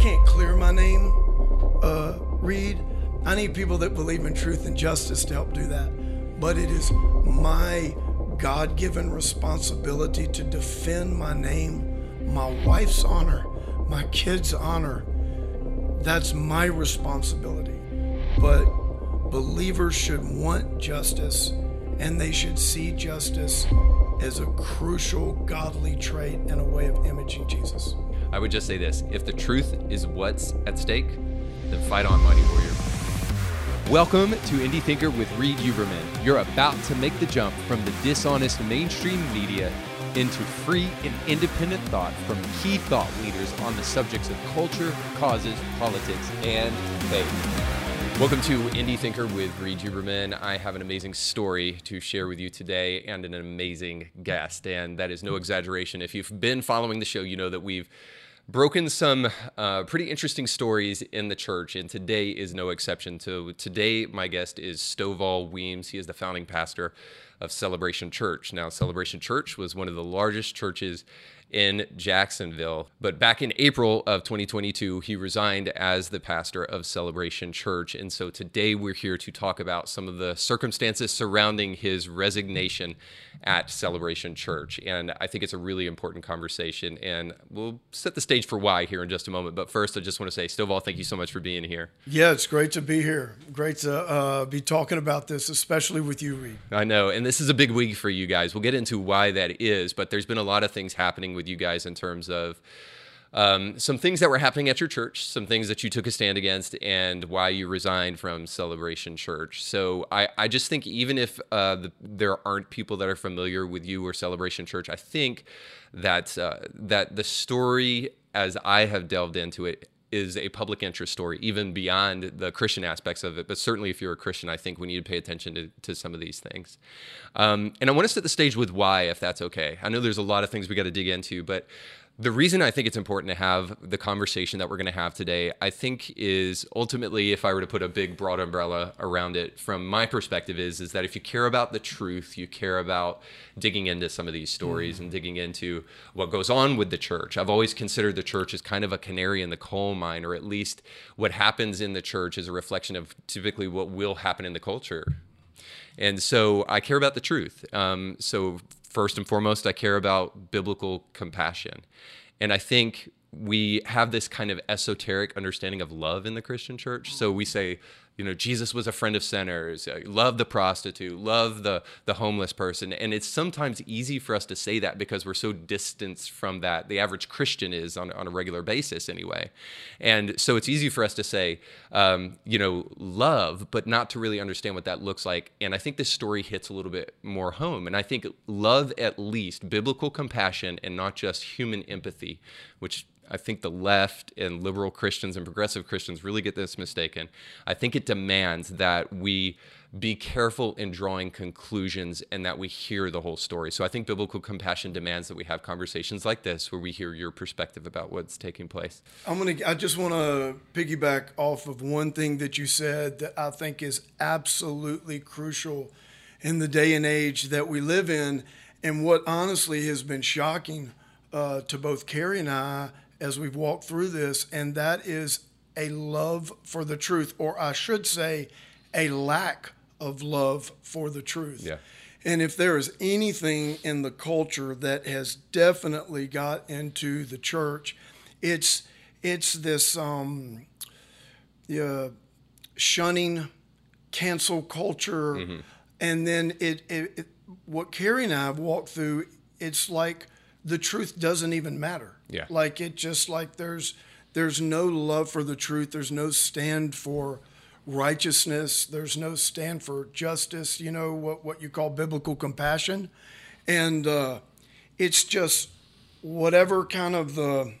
can't clear my name, uh, Reed. I need people that believe in truth and justice to help do that. But it is my God given responsibility to defend my name, my wife's honor, my kids' honor. That's my responsibility. But believers should want justice and they should see justice as a crucial godly trait and a way of imaging Jesus. I would just say this if the truth is what's at stake, then fight on, Mighty Warrior. Welcome to Indie Thinker with Reed Huberman. You're about to make the jump from the dishonest mainstream media into free and independent thought from key thought leaders on the subjects of culture, causes, politics, and faith. Welcome to Indie Thinker with Reed Huberman. I have an amazing story to share with you today and an amazing guest. And that is no exaggeration. If you've been following the show, you know that we've broken some uh, pretty interesting stories in the church, and today is no exception. So today, my guest is Stovall Weems. He is the founding pastor of Celebration Church. Now, Celebration Church was one of the largest churches in Jacksonville. But back in April of 2022, he resigned as the pastor of Celebration Church. And so today we're here to talk about some of the circumstances surrounding his resignation at Celebration Church. And I think it's a really important conversation. And we'll set the stage for why here in just a moment. But first, I just want to say, Stovall, thank you so much for being here. Yeah, it's great to be here. Great to uh, be talking about this, especially with you, Reed. I know. And this is a big week for you guys. We'll get into why that is. But there's been a lot of things happening with you guys in terms of um, some things that were happening at your church, some things that you took a stand against, and why you resigned from Celebration Church. So I, I just think even if uh, the, there aren't people that are familiar with you or Celebration Church, I think that uh, that the story, as I have delved into it, is a public interest story, even beyond the Christian aspects of it. But certainly, if you're a Christian, I think we need to pay attention to, to some of these things. Um, and I want to set the stage with why, if that's okay. I know there's a lot of things we got to dig into, but the reason I think it's important to have the conversation that we're going to have today, I think, is ultimately, if I were to put a big broad umbrella around it, from my perspective, is is that if you care about the truth, you care about digging into some of these stories mm. and digging into what goes on with the church. I've always considered the church as kind of a canary in the coal mine, or at least what happens in the church is a reflection of typically what will happen in the culture. And so I care about the truth. Um, so first and foremost, I care about biblical compassion. And I think we have this kind of esoteric understanding of love in the Christian church. So we say, you know jesus was a friend of sinners uh, love the prostitute love the the homeless person. And it's sometimes easy for us to say that because we're so distanced from that the average christian is on, on a regular basis anyway. And so it's easy for us to say um, you know love but not to really understand what that looks like. And i think this story hits a little bit more home. And i think love at least biblical compassion and not just human empathy which I think the left and liberal Christians and progressive Christians really get this mistaken. I think it demands that we be careful in drawing conclusions and that we hear the whole story. So I think biblical compassion demands that we have conversations like this where we hear your perspective about what's taking place. I'm going to I just want to piggyback off of one thing that you said that I think is absolutely crucial in the day and age that we live in and what honestly has been shocking uh, to both Carrie and I as we've walked through this, and that is a love for the truth, or I should say, a lack of love for the truth. Yeah. And if there is anything in the culture that has definitely got into the church, it's it's this um, yeah, shunning, cancel culture, mm-hmm. and then it, it, it what Carrie and I have walked through. It's like the truth doesn't even matter. Yeah. Like it just like there's there's no love for the truth. There's no stand for righteousness. There's no stand for justice. You know what what you call biblical compassion, and uh, it's just whatever kind of the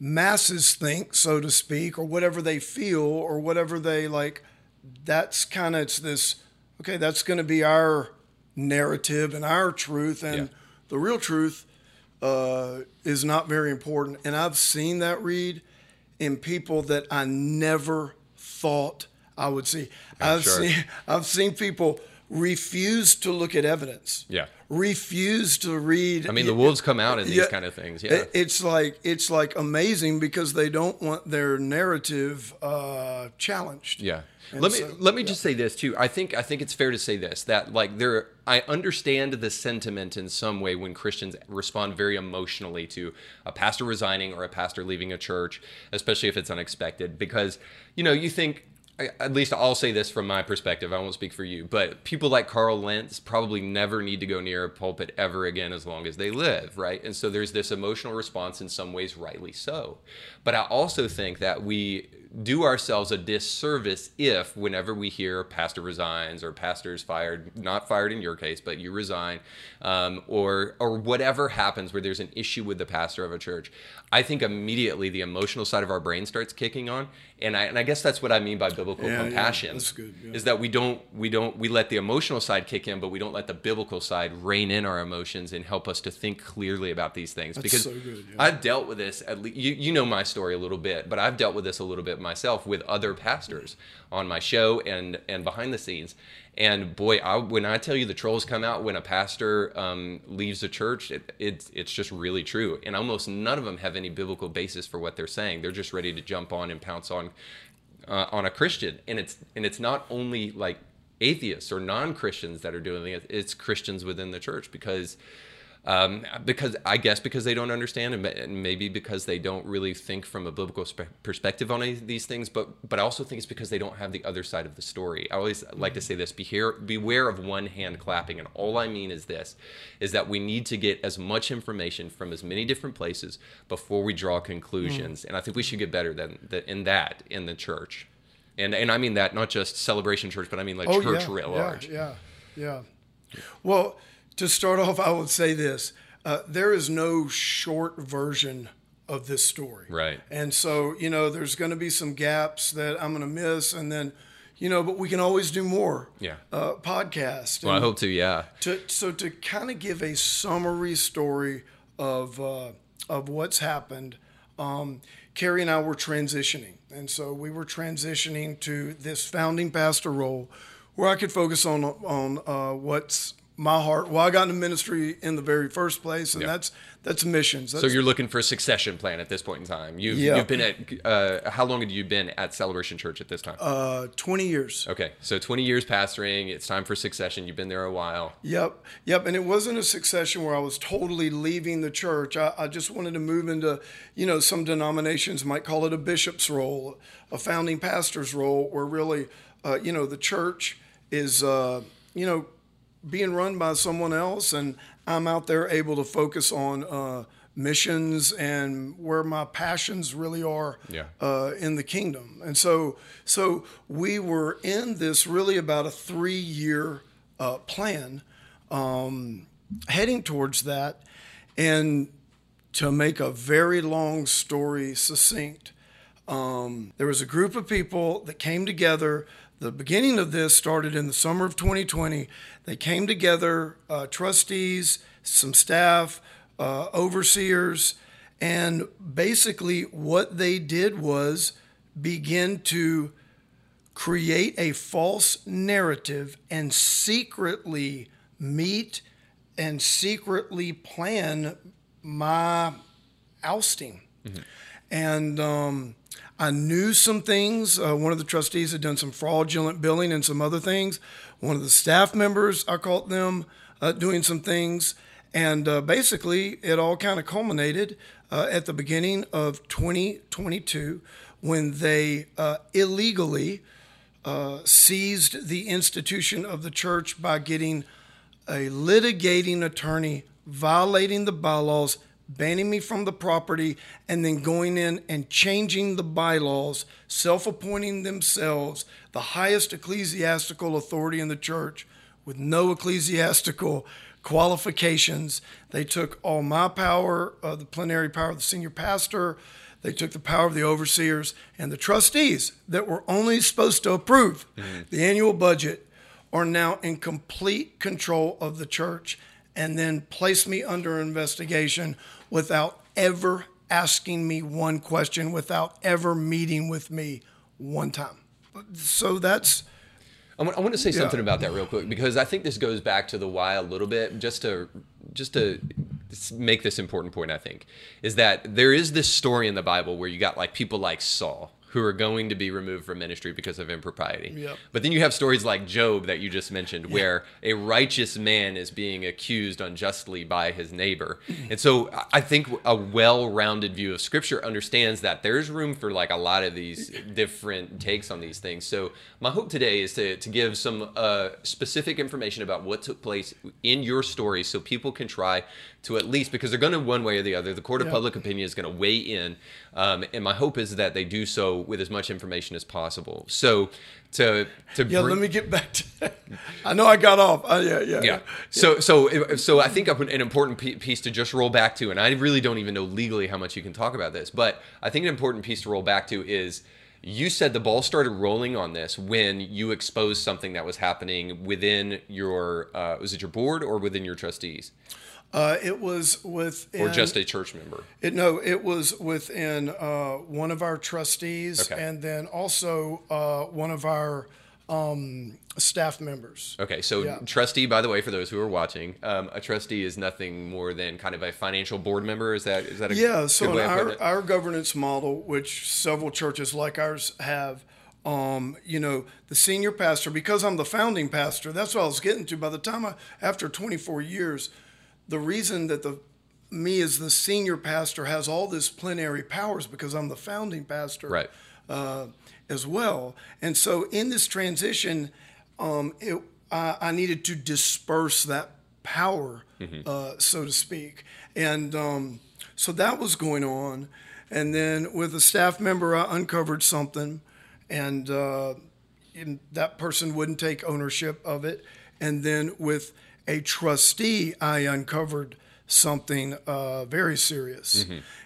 masses think, so to speak, or whatever they feel, or whatever they like. That's kind of it's this. Okay, that's going to be our narrative and our truth, and yeah. the real truth uh, is not very important. And I've seen that Reed in people that I never thought I would see. I'm I've sure. seen I've seen people refuse to look at evidence. Yeah. Refuse to read. I mean, the wolves come out in these Yeah. kind of things. Yeah. It's like it's like amazing because they don't want their narrative uh, challenged. Yeah. And let me so- let me just say this too. I think I think it's fair to say this that like there I understand the sentiment in some way when Christians respond very emotionally to a pastor resigning or a pastor leaving a church, especially if it's unexpected because you know, you think. At least I'll say this from my perspective. I won't speak for you, but people like Carl Lentz probably never need to go near a pulpit ever again as long as they live, right? And so there's this emotional response in some ways, rightly so. But I also think that we do ourselves a disservice if, whenever we hear pastor resigns or pastor's fired, not fired in your case, but you resign, um, or or whatever happens where there's an issue with the pastor of a church, I think immediately the emotional side of our brain starts kicking on, and I and I guess that's what I mean by biblical Yeah, yeah, compassion. that's good, yeah. Is that we don't we don't we let the emotional side kick in, but we don't let the biblical side rein in our emotions and help us to think clearly about these things. because so good, yeah. I've dealt with this at least you, you know my story a little bit, but I've dealt with this a little bit myself with other pastors on my show and and behind the scenes. And boy, I, when I tell you the trolls come out when a pastor um, leaves the church, it, it's just really true. And almost none of them have any biblical basis for what they're saying. They're just ready to jump on and pounce on uh, on a Christian, and it's and it's not only like atheists or non-Christians that are doing it; it's Christians within the church because um, because I guess because they don't understand and maybe because they don't really think from a biblical spe- perspective on any of these things, but but I also think it's because they don't have the other side of the story. I always like to say this: be here, beware of one hand clapping, and all I mean is this: is that we need to get as much information from as many different places before we draw conclusions, and I think we should get better than that in that in the church. And, and I mean that not just celebration church, but I mean like church Oh, yeah, writ yeah, large. Yeah, yeah. Well, to start off, I would say this: uh, there is no short version of this story, Right. And so, you know, there's going to be some gaps that I'm going to miss, and then, you know, but we can always do more. Yeah. Uh, podcast. Well, I hope to. Yeah. to so to kind of give a summary story of uh, of what's happened. Um, Carrie and I were transitioning, and so we were transitioning to this founding pastor role, where I could focus on on uh, what's my heart. Well, I got into ministry in the very first place, and that's that's missions. That's, So you're looking for a succession plan at this point in time. You've, Yeah. you've been at uh, how long have you been at Celebration Church at this time? uh, twenty years. okay, so 20 years pastoring. It's time for succession. You've been there a while. Yep, yep. And it wasn't a succession where I was totally leaving the church. I, I just wanted to move into, you know, some denominations might call it a bishop's role, a founding pastor's role, where really, uh, you know, the church is, uh, you know, being run by someone else, and I'm out there able to focus on uh, missions and where my passions really are Yeah. uh, in the kingdom. And so, so we were in this really about a three-year uh, plan, um, heading towards that. And to make a very long story succinct, um, there was a group of people that came together. The beginning of this started in the summer of 2020. They came together, uh, trustees, some staff, uh, overseers, and basically what they did was begin to create a false narrative and secretly meet and secretly plan my ousting. And um, I knew some things. Uh, one of the trustees had done some fraudulent billing and some other things. One of the staff members, I caught them uh, doing some things. And uh, basically, it all kind of culminated uh, at the beginning of 2022 when they uh, illegally uh, seized the institution of the church by getting a litigating attorney violating the bylaws, banning me from the property, and then going in and changing the bylaws, self appointing themselves the highest ecclesiastical authority in the church with no ecclesiastical qualifications. They took all my power, uh, the plenary power of the senior pastor. They took the power of the overseers and the trustees that were only supposed to approve the annual budget are now in complete control of the church and then place me under investigation without ever asking me one question, without ever meeting with me one time. So that's I want, I want to say something about that real quick because I think this goes back to the why a little bit, just to just to make this important point. I think is that there is this story in the Bible where you got like people like Saul who are going to be removed from ministry because of impropriety. Yep. But then you have stories like Job that you just mentioned, where a righteous man is being accused unjustly by his neighbor. And so I think a well rounded view of scripture understands that there's room for like a lot of these different takes on these things. So my hope today is to, to give some uh, specific information about what took place in your story so people can try to at least because they're going to one way or the other. The court of Yeah. public opinion is going to weigh in, um, and my hope is that they do so with as much information as possible. So to to Yeah, bring- let me get back to that. I know I got off. Uh, yeah, yeah, yeah. So so so I think an important piece to just roll back to, and I really don't even know legally how much you can talk about this, but I think an important piece to roll back to is. You said the ball started rolling on this when you exposed something that was happening within your uh, was it your board or within your trustees Uh, it was within, or just a church member? It, no, it was within uh, one of our trustees Okay. and then also uh, one of our um, staff members. Okay, so Yeah. trustee, by the way, for those who are watching, um, a trustee is nothing more than kind of a financial board member. Is that is that a Yeah, good so in our, our governance model, which several churches like ours have, um, you know, the senior pastor, because I'm the founding pastor, that's what I was getting to. By the time I, after 24 years, the reason that the me as the senior pastor has all this plenary powers because I'm the founding pastor Right. uh, as well. And so in this transition, um, it, I, I needed to disperse that power, uh, so to speak. And um, so that was going on. And then with a staff member, I uncovered something, and, uh, and that person wouldn't take ownership of it. And then with a trustee, I uncovered something uh, very serious.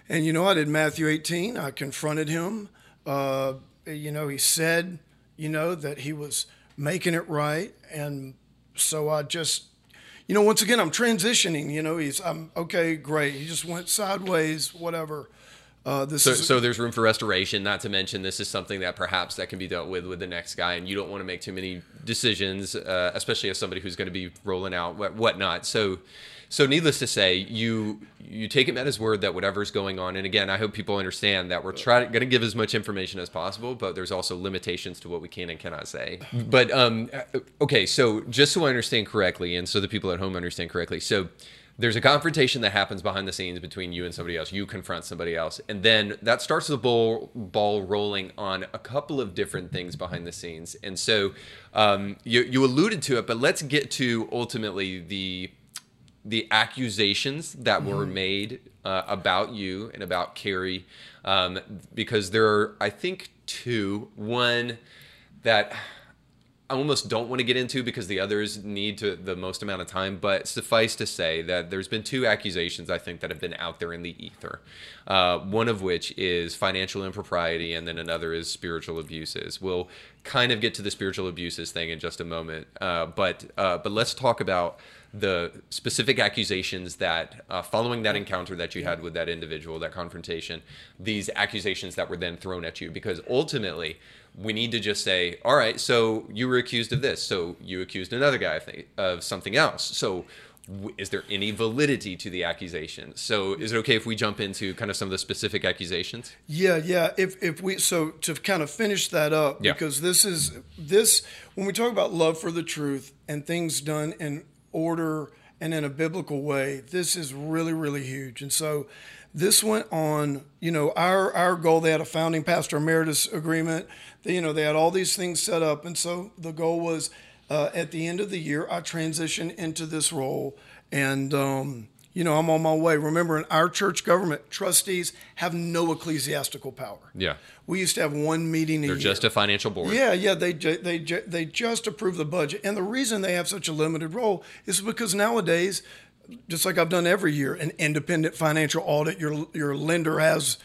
And you know, I did Matthew 18. I confronted him. Uh, you know, he said, you know, that he was making it right, and so I just, you know, once again, I'm transitioning. You know, he's, I'm okay, great. He just went sideways, whatever. Uh, this So, is so there's room for restoration. Not to mention, this is something that perhaps that can be dealt with with the next guy, and you don't want to make too many decisions, uh, especially as somebody who's going to be rolling out what whatnot. So, so needless to say, you you take him at his word that whatever's going on. And again, I hope people understand that we're trying going to give as much information as possible, but there's also limitations to what we can and cannot say. But um, okay, so just so I understand correctly, and so the people at home understand correctly, so there's a confrontation that happens behind the scenes between you and somebody else. You confront somebody else, and then that starts the ball ball rolling on a couple of different things behind the scenes. And so um, you you alluded to it, but let's get to ultimately the the accusations that were made uh, about you and about Carrie, um, because there are I think two. One that I almost don't want to get into because the others need to the most amount of time. But suffice to say that there's been two accusations I think that have been out there in the ether. Uh, one of which is financial impropriety, and then another is spiritual abuses. We'll kind of get to the spiritual abuses thing in just a moment. Uh, but uh, but let's talk about the specific accusations that uh, following that encounter that you had with that individual, that confrontation, these accusations that were then thrown at you, because ultimately we need to just say, all right, so you were accused of this, so you accused another guy of, th- of something else. So w- is there any validity to the accusation? So is it okay if we jump into kind of some of the specific accusations? Yeah, yeah. If if we so to kind of finish that up Yeah. because this is this when we talk about love for the truth and things done in order and in a biblical way, this is really really huge. And so this went on, you know, our our goal they had a founding pastor emeritus agreement. They, you know, they had all these things set up and so the goal was uh, at the end of the year I transition into this role and um you know, I'm on my way. Remember, in our church government, trustees have no ecclesiastical power. Yeah. We used to have one meeting a year. They're year. just a financial board. Yeah, yeah, they they they just approve the budget, and the reason they have such a limited role is because nowadays, just like I've done every year, an independent financial audit, your your lender has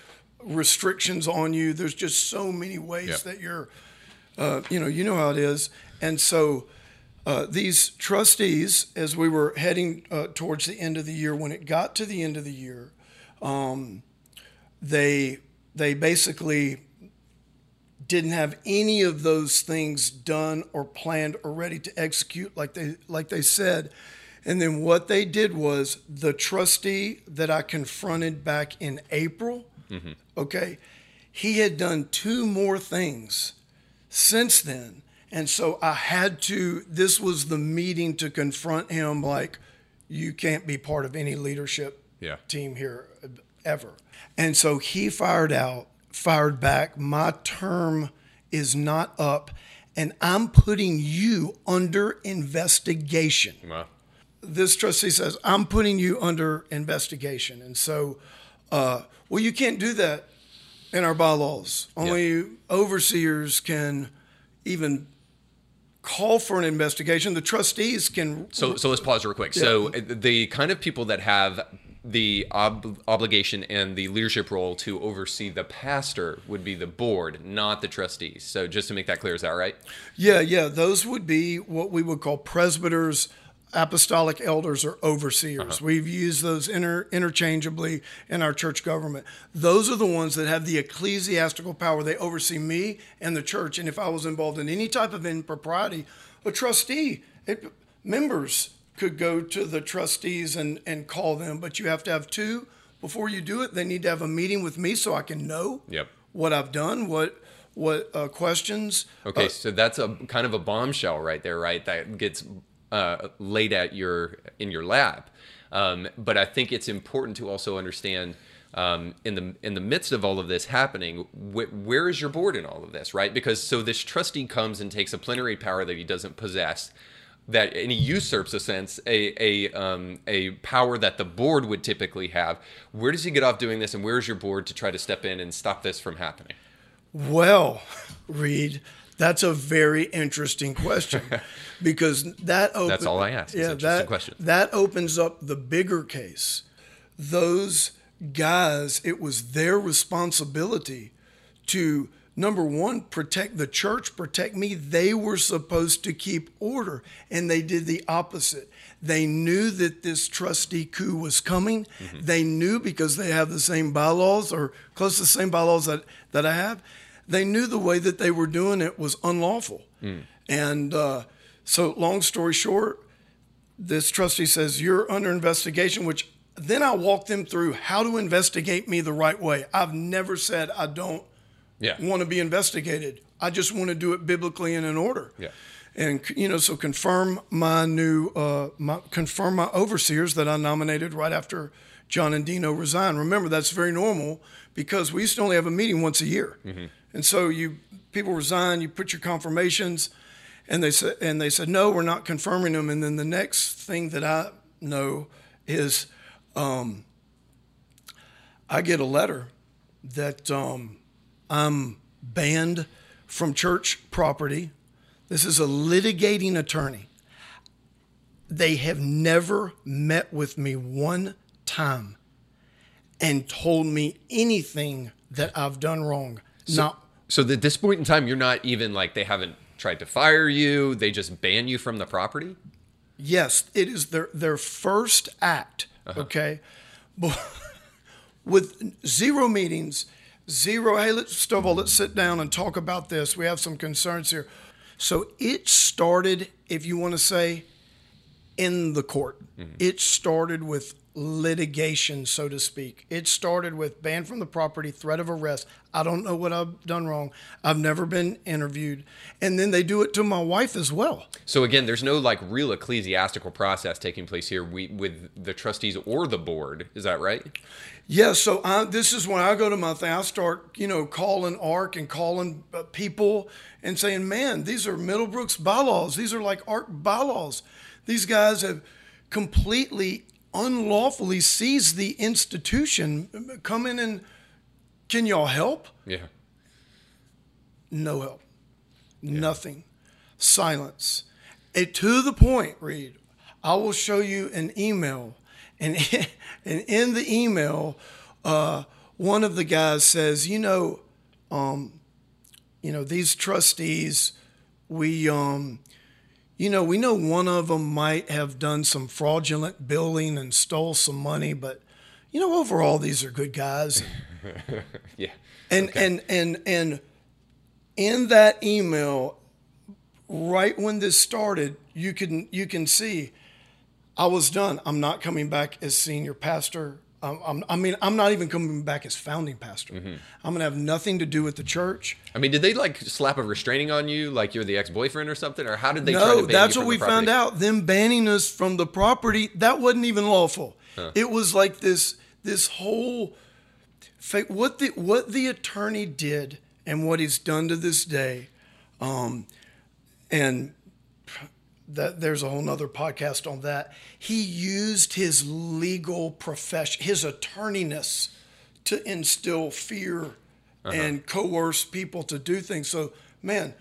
restrictions on you. There's just so many ways Yep. that you're, uh, you know, you know how it is, and so. Uh, these trustees, as we were heading uh, towards the end of the year, when it got to the end of the year, um, they they basically didn't have any of those things done or planned or ready to execute like they like they said. And then what they did was the trustee that I confronted back in April, mm-hmm. okay, he had done two more things since then. And so I had to, this was the meeting to confront him like, you can't be part of any leadership yeah. team here ever. And so he fired out, fired back, my term is not up, and I'm putting you under investigation. Wow. This trustee says, I'm putting you under investigation. And so, uh, well, you can't do that in our bylaws. Only overseers can even call for an investigation. The trustees can. So, so let's pause real quick. Yeah. So, the kind of people that have the ob- obligation and the leadership role to oversee the pastor would be the board, not the trustees. So, just to make that clear, is that right? Yeah, yeah. Those would be what we would call presbyters apostolic elders or overseers. Uh-huh. We've used those inter, interchangeably in our church government. Those are the ones that have the ecclesiastical power. They oversee me and the church. And if I was involved in any type of impropriety, a trustee, it, members could go to the trustees and, and call them, but you have to have two before you do it. They need to have a meeting with me so I can know yep. what I've done, what what uh, questions. Okay, uh, so that's a kind of a bombshell right there, right? That gets uh, laid at your in your lab. Um, but I think it's important to also understand um, in the in the midst of all of this happening, wh- where is your board in all of this, right? Because so this trustee comes and takes a plenary power that he doesn't possess, that and he usurps a sense a a um, a power that the board would typically have. Where does he get off doing this, and where is your board to try to step in and stop this from happening? Well, Reed, that's a very interesting question because that opens. That's all I ask. Yeah, that question. that opens up the bigger case. Those guys, it was their responsibility to number one protect the church, protect me. They were supposed to keep order, and they did the opposite. They knew that this trustee coup was coming. Mm-hmm. They knew because they have the same bylaws or close to the same bylaws that, that I have they knew the way that they were doing it was unlawful. Mm. And uh, so, long story short, this trustee says, You're under investigation, which then I walk them through how to investigate me the right way. I've never said I don't yeah. want to be investigated. I just want to do it biblically and in order. Yeah. And you know, so confirm my new, uh, my, confirm my overseers that I nominated right after John and Dino resigned. Remember, that's very normal because we used to only have a meeting once a year. Mm-hmm. And so you people resign, you put your confirmations, and they said and they said no, we're not confirming them. And then the next thing that I know is um, I get a letter that um, I'm banned from church property. This is a litigating attorney. They have never met with me one time and told me anything that I've done wrong. So, not so at this point in time, you're not even like they haven't tried to fire you. They just ban you from the property. Yes, it is their their first act. Uh-huh. Okay, with zero meetings, zero. Hey, let's Stovall, let's sit down and talk about this. We have some concerns here. So it started, if you want to say, in the court. Mm-hmm. It started with litigation, so to speak. It started with ban from the property, threat of arrest. I don't know what I've done wrong. I've never been interviewed. And then they do it to my wife as well. So again, there's no like real ecclesiastical process taking place here we, with the trustees or the board. Is that right? Yeah. So I, this is when I go to my thing. I start, you know, calling ARC and calling uh, people and saying, man, these are Middlebrooks bylaws. These are like ARC bylaws. These guys have completely unlawfully seize the institution. Come in and can y'all help? Yeah. No help. Yeah. Nothing. Silence. It, to the point, Reed, I will show you an email. And, and in the email, uh, one of the guys says, you know, um, you know, these trustees, we, um, you know, we know one of them might have done some fraudulent billing and stole some money, but you know, overall, these are good guys. yeah. And okay. and and and in that email, right when this started, you can you can see I was done. I'm not coming back as senior pastor. I'm, I mean, I'm not even coming back as founding pastor. Mm-hmm. I'm going to have nothing to do with the church. I mean, did they like slap a restraining on you, like you're the ex-boyfriend or something, or how did they? try to No, that's what we found out. Them banning us from the property that wasn't even lawful. It was like this this whole fa- what the what the attorney did and what he's done to this day, um, and that there's a whole nother podcast on that. He used his legal profession, his attorneyness, to instill fear uh-huh. and coerce people to do things. So, man,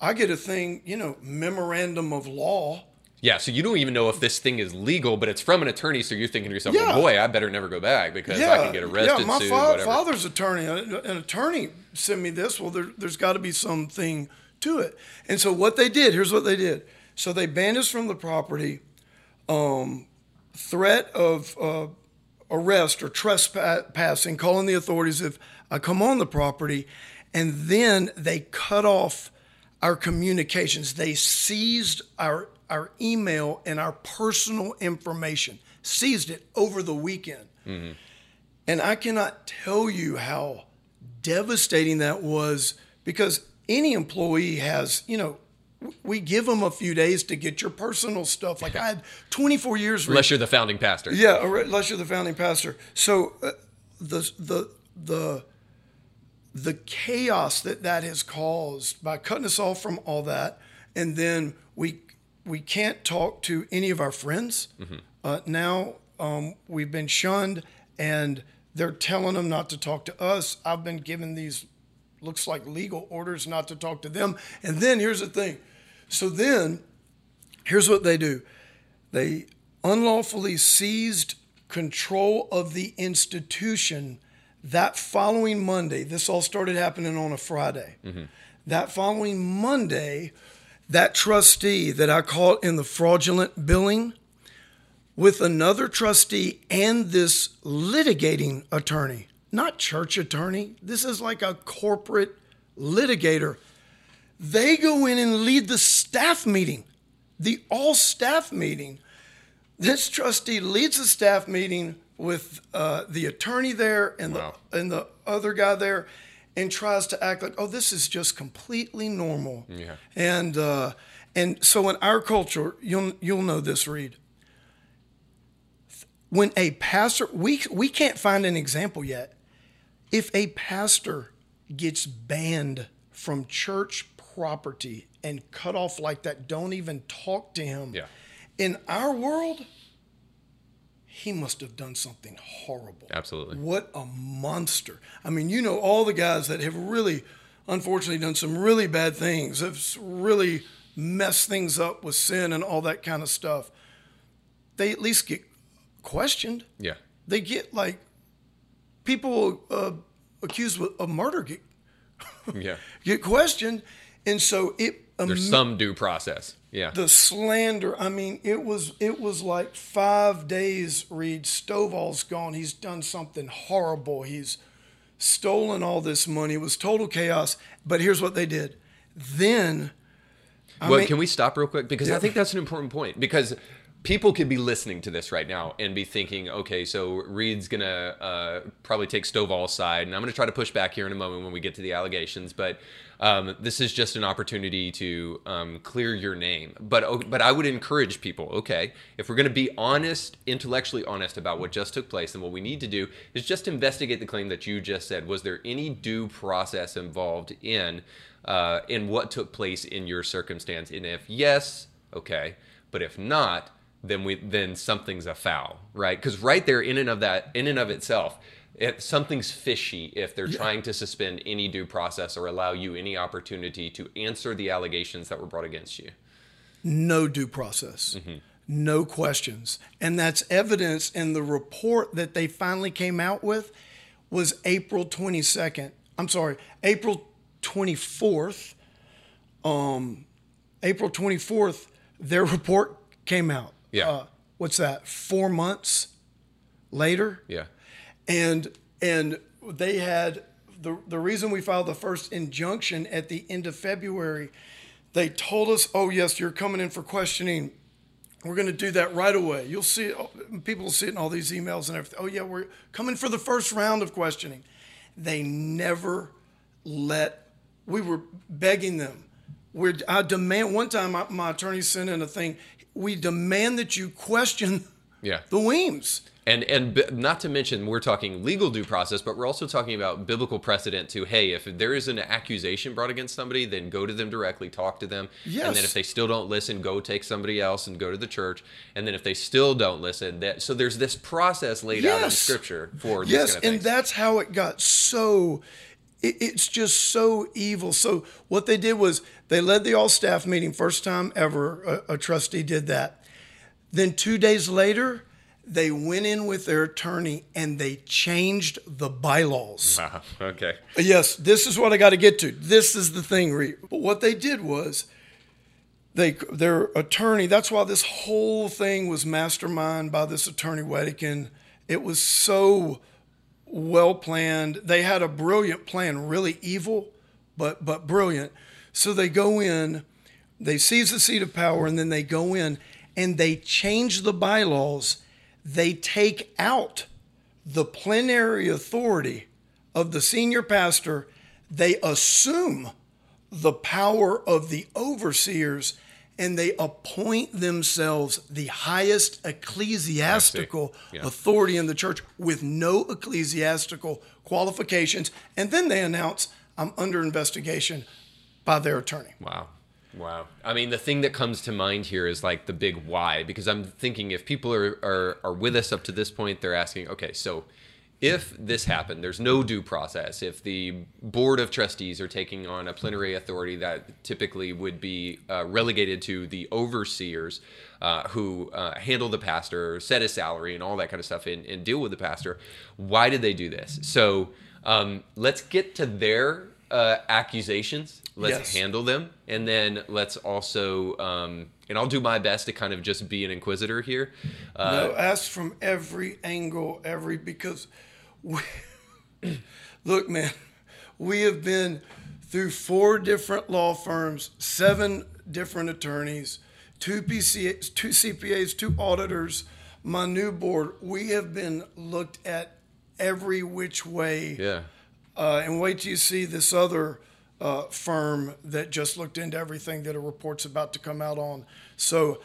I get a thing, you know, memorandum of law. Yeah, so you don't even know if this thing is legal, but it's from an attorney, so you're thinking to yourself, Yeah. "Well, boy, I better never go back because I can get arrested, yeah. My sued, fa- whatever." father's attorney, uh, an attorney sent me this. Well, there, there's got to be something to it. And so what they did, here's what they did. So they banned us from the property, um, threat of uh, arrest or trespassing, calling the authorities if I come on the property, and then they cut off our communications. They seized our our email and our personal information, seized it over the weekend. And I cannot tell you how devastating that was because any employee has, you know, we give them a few days to get your personal stuff. Like I had 24 years. Unless you're the founding pastor. Yeah, unless you're the founding pastor. So uh, the the the the chaos that that has caused by cutting us off from all that, and then we we can't talk to any of our friends. Uh, now um, we've been shunned, and they're telling them not to talk to us. I've been given these looks like legal orders not to talk to them. And then here's the thing. So then here's what they do they unlawfully seized control of the institution that following Monday. This all started happening on a Friday. Mm-hmm. That following Monday, that trustee that I caught in the fraudulent billing with another trustee and this litigating attorney, not church attorney, this is like a corporate litigator. They go in and lead the staff meeting, the all staff meeting. This trustee leads the staff meeting with uh, the attorney there and Wow. the and the other guy there, and tries to act like, oh, this is just completely normal. Yeah. And uh, and so in our culture, you'll you'll know this, Reed. When a pastor, we we can't find an example yet. If a pastor gets banned from church property and cut off like that, don't even talk to him. Yeah. In our world, he must have done something horrible. Absolutely. What a monster. I mean, you know, all the guys that have really, unfortunately, done some really bad things, have really messed things up with sin and all that kind of stuff. They at least get questioned. Yeah. They get like people uh, accused of murder get, Yeah. get questioned. And so it, There's um, some due process. Yeah. the slander i mean it was it was like five days reed stovall's gone he's done something horrible he's stolen all this money it was total chaos but here's what they did then I well, mean- can we stop real quick? Because I think that's an important point. Because people could be listening to this right now and be thinking, okay, so Reed's to uh, probably take Stovall's side. And I'm to try to push back here in a moment when we get to the allegations. But um, this is just an opportunity to um, clear your name. But, but I would encourage people, okay, if we're going to be honest, intellectually honest about what just took place, then what we need to do is just investigate the claim that you just said. Was there any due process involved in? uh, in what took place in your circumstance. And if yes, okay, but if not, then we then something's a foul, right? Because right there, in and of that, in and of itself, it, something's fishy if they're trying to suspend any due process or allow you any opportunity to answer the allegations that were brought against you. no due process. No questions. And that's evidence in the report that they finally came out with was april 22nd i'm sorry april 24th um april 24th their report came out Yeah. uh, what's that four months later Yeah. and and they had the, the reason we filed the first injunction at the end of February, they told us, oh, yes, you're coming in for questioning. We're going to do that right away. You'll see people will see it in all these emails and everything. Oh, yeah, we're coming for the first round of questioning. They never let, we were begging them. We're, I demand, one time my, my attorney sent in a thing, we demand that you question Yeah. the Weems. And and b- not to mention, we're talking legal due process, but we're also talking about biblical precedent to hey, if there is an accusation brought against somebody, then go to them directly, talk to them, and then if they still don't listen, go take somebody else and go to the church, and then if they still don't listen, that so there's this process laid out in Scripture for yes kind of and that's how it got so it's just so evil so what they did was they led the all staff meeting first time ever a, a trustee did that then two days later they went in with their attorney and they changed the bylaws Wow. Okay. Yes, this is what I got to get to. This is the thing, Reed. But what they did was they their attorney. That's why this whole thing was masterminded by this attorney Wedikin. It was so well planned. They had a brilliant plan, really evil, but but brilliant. So they go in, they seize the seat of power, and then they go in and they change the bylaws. They take out the plenary authority of the senior pastor. They assume the power of the overseers and they appoint themselves the highest ecclesiastical Yeah. authority in the church with no ecclesiastical qualifications. And then they announce, I'm under investigation by their attorney. Wow. Wow. I mean, the thing that comes to mind here is like the big why, because I'm thinking if people are, are, are with us up to this point, they're asking, okay, so if this happened, there's no due process. If the board of trustees are taking on a plenary authority that typically would be uh, relegated to the overseers uh, who uh, handle the pastor, set a salary, and all that kind of stuff, and, and deal with the pastor, why did they do this? So um, let's get to their uh, accusations. Let's Yes. handle them, and then let's also, um, and I'll do my best to kind of just be an inquisitor here. Uh, No, ask from every angle, every because we, look, man, we have been through four different law firms, seven different attorneys, two PCAs, two CPAs, two auditors, my new board. We have been looked at every which way. yeah. Uh, and wait till you see this other uh, firm that just looked into everything that a report's about to come out on. So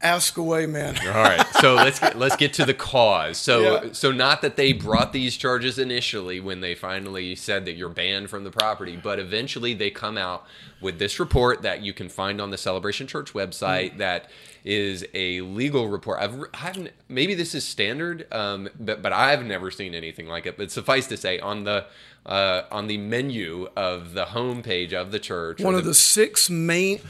ask away, man. All right, so let's get, let's get to the cause. So Yeah. so not that they brought these charges initially when they finally said that you're banned from the property, but eventually they come out with this report that you can find on the Celebration Church website Mm-hmm. that is a legal report. I've I haven't maybe this is standard, um, but but I've never seen anything like it. But suffice to say, on the uh, on the menu of the homepage of the church, One of the six main.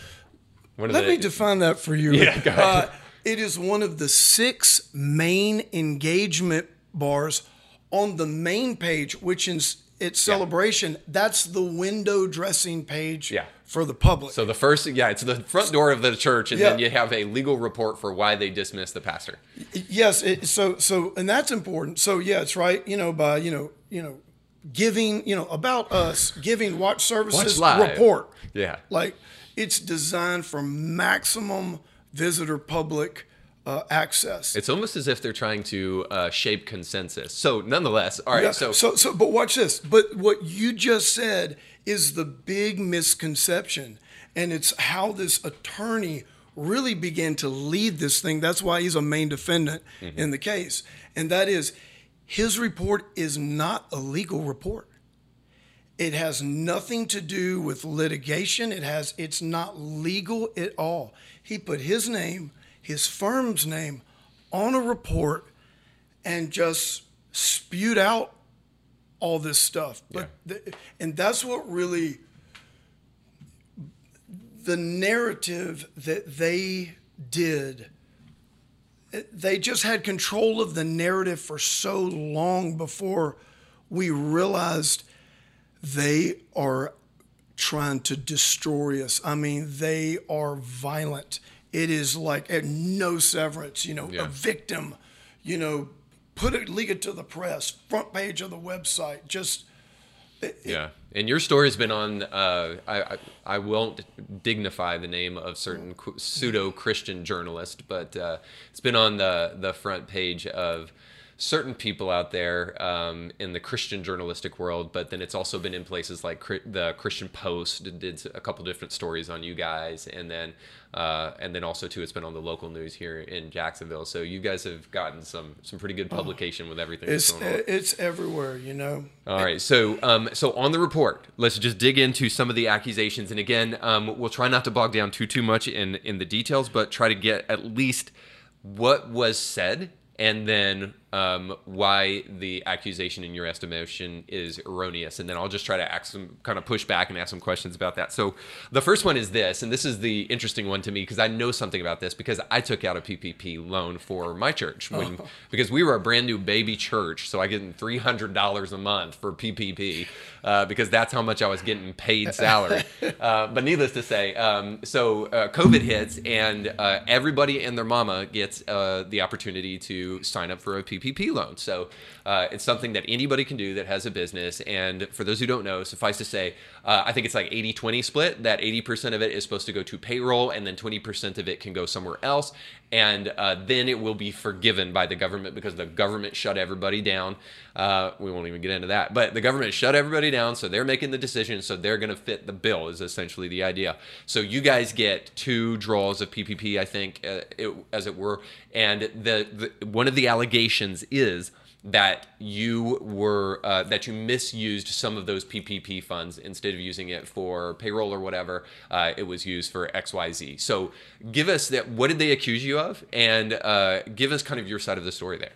Of Let me define that for you. Yeah, go ahead. Uh, it is one of the six main engagement bars on the main page, which is its celebration. That's the window dressing page Yeah. for the public. So the first, yeah, it's the front door of the church, and then you have a legal report for why they dismissed the pastor. Yes, it, so so and that's important. So yeah, it's right. You know, by you know you know giving you know about us giving watch services Watch report. Yeah. like it's designed for maximum visitor public uh, access. It's almost as if they're trying to uh, shape consensus. So, nonetheless, all right. Yeah, so, so so but watch this. But what you just said is the big misconception, and it's how this attorney really began to lead this thing. That's why he's a main defendant Mm-hmm. in the case, and that is his report is not a legal report. It has nothing to do with litigation. It has it's not legal at all. He put his name, his firm's name on a report and just spewed out all this stuff. But the, and that's what really the narrative that they did they just had control of the narrative for so long before we realized they are trying to destroy us. I mean, they are violent. It is like at no severance, you know, Yeah. a victim, you know, put it, leak it to the press, front page of the website, just yeah, and your story has been on. Uh, I, I, I won't dignify the name of certain pseudo Christian journalist, but uh, it's been on the the front page of certain people out there um, in the Christian journalistic world, but then it's also been in places like the Christian Post did a couple different stories on you guys, and then uh, and then also too, it's been on the local news here in Jacksonville. So you guys have gotten some some pretty good publication with everything. It's it's everywhere, you know. All right, so um, so on the report, let's just dig into some of the accusations, and again, um, we'll try not to bog down too too much in in the details, but try to get at least what was said and then um, why the accusation in your estimation is erroneous. And then I'll just try to ask some kind of push back and ask some questions about that. So the first one is this, and this is the interesting one to me because I know something about this because I took out a PPP loan for my church when, oh. because we were a brand new baby church. So I get $300 a month for PPP uh, because that's how much I was getting paid salary. uh, but needless to say, um, so uh, COVID hits and uh, everybody and their mama gets uh, the opportunity to sign up for a PPP loan. So uh, it's something that anybody can do that has a business. And for those who don't know, suffice to say, I think it's like 80 20 split. That 80% of it is supposed to go to payroll, and then 20% of it can go somewhere else and uh, then it will be forgiven by the government because the government shut everybody down. Uh, we won't even get into that, but the government shut everybody down, so they're making the decision, so they're going to fit the bill. Is essentially the idea. So you guys get two draws of PPP, I think, uh, it, as it were, and the, the one of the allegations is that you were uh, that you misused some of those PPP funds instead of using it for payroll or whatever. Uh, it was used for X Y Z. So give us that. What did they accuse you of? And uh, give us kind of your side of the story there.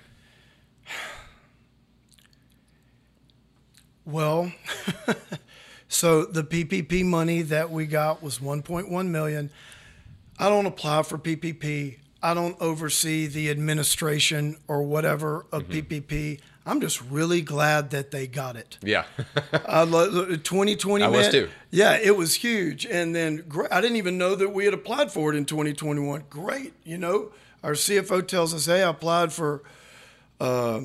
Well, so the PPP money that we got was 1.1 million. I don't apply for PPP. I don't oversee the administration or whatever of mm-hmm. PPP. I'm just really glad that they got it. Yeah. uh, 2020. I man, was too. Yeah, it was huge. And then I didn't even know that we had applied for it in 2021. Great. You know, our CFO tells us, hey, I applied for uh,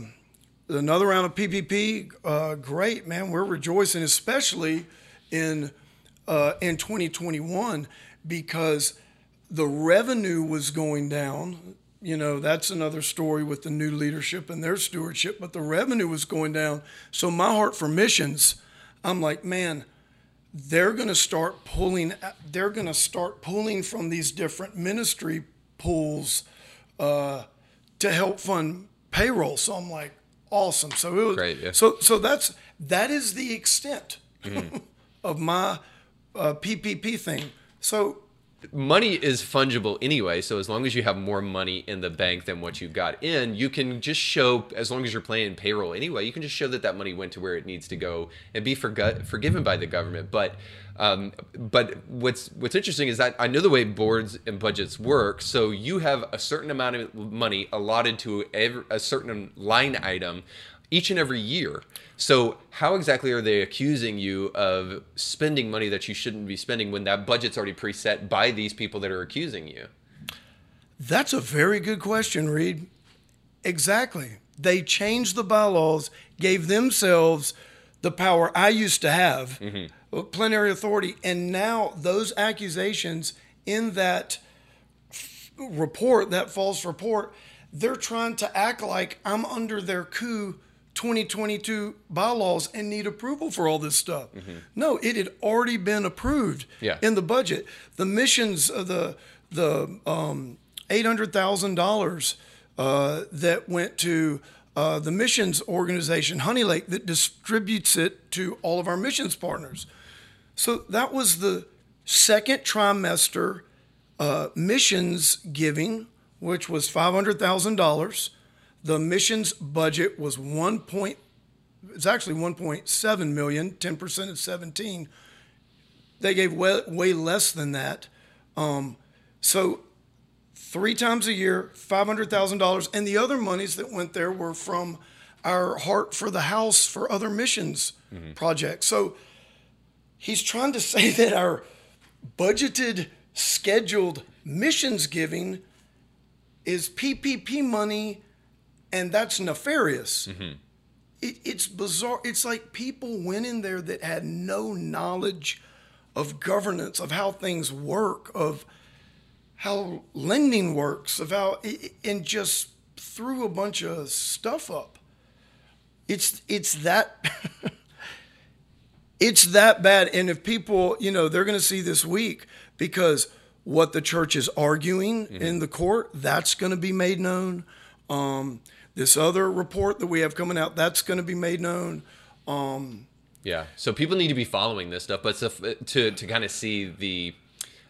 another round of PPP. Uh, great, man. We're rejoicing, especially in uh, in 2021 because – the revenue was going down. You know, that's another story with the new leadership and their stewardship, but the revenue was going down. So, my heart for missions, I'm like, man, they're going to start pulling, they're going to start pulling from these different ministry pools uh, to help fund payroll. So, I'm like, awesome. So, it was, Great, yeah. so, so that's, that is the extent mm-hmm. of my uh, PPP thing. So, money is fungible anyway so as long as you have more money in the bank than what you got in you can just show as long as you're playing payroll anyway you can just show that that money went to where it needs to go and be forgot, forgiven by the government but um, but what's what's interesting is that I know the way boards and budgets work. So you have a certain amount of money allotted to every, a certain line item each and every year. So, how exactly are they accusing you of spending money that you shouldn't be spending when that budget's already preset by these people that are accusing you? That's a very good question, Reed. Exactly. They changed the bylaws, gave themselves the power I used to have, mm-hmm. plenary authority, and now those accusations in that report, that false report, they're trying to act like I'm under their coup 2022 bylaws and need approval for all this stuff. Mm-hmm. No, it had already been approved yeah. in the budget. The missions of the the um, eight hundred thousand uh, dollars that went to uh, the missions organization Honey Lake that distributes it to all of our missions partners. So that was the second trimester uh, missions giving, which was five hundred thousand dollars the missions budget was one point. It's actually 1.7 million. 10% of 17. They gave way, way less than that. Um, so three times a year, $500,000. And the other monies that went there were from our Heart for the House for other missions mm-hmm. projects. So he's trying to say that our budgeted, scheduled missions giving is PPP money and that's nefarious. Mm-hmm. it, it's bizarre. It's like people went in there that had no knowledge of governance, of how things work, of how lending works, of how, and just threw a bunch of stuff up. It's it's that it's that bad. And if people, you know, they're going to see this week because what the church is arguing mm-hmm. in the court, that's going to be made known. Um, this other report that we have coming out, that's going to be made known. Um, yeah. So people need to be following this stuff, but to to kind of see the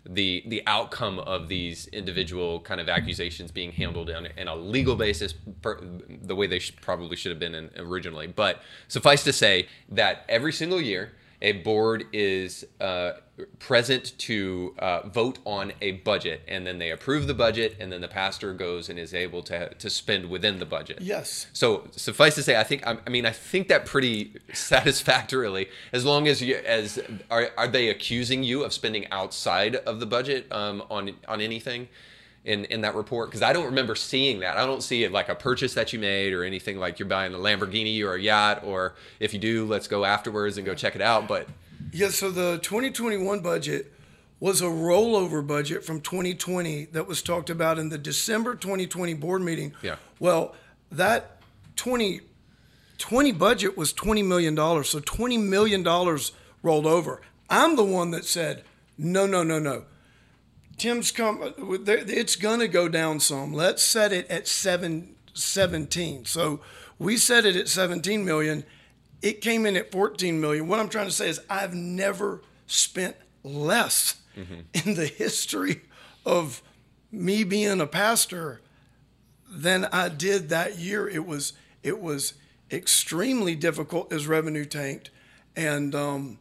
the the outcome of these individual kind of accusations being handled on in a legal basis per, the way they probably should have been in, originally but suffice to say that every single year a board is uh, present to uh, vote on a budget, and then they approve the budget, and then the pastor goes and is able to to spend within the budget. Yes. So suffice to say, I think I mean I think that pretty satisfactorily. As long as you as are are they accusing you of spending outside of the budget um, on on anything? in in that report because I don't remember seeing that. I don't see it like a purchase that you made or anything like you're buying a Lamborghini or a yacht or if you do, let's go afterwards and go check it out. But yeah, so the 2021 budget was a rollover budget from 2020 that was talked about in the December 2020 board meeting. Yeah. Well, that 2020 budget was 20 million dollars, so 20 million dollars rolled over. I'm the one that said, no, no, no, no Tim's come. It's going to go down some. Let's set it at seven, 17. So we set it at 17 million. It came in at 14 million. What I'm trying to say is I've never spent less mm-hmm. in the history of me being a pastor than I did that year. It was it was extremely difficult as revenue tanked, and um,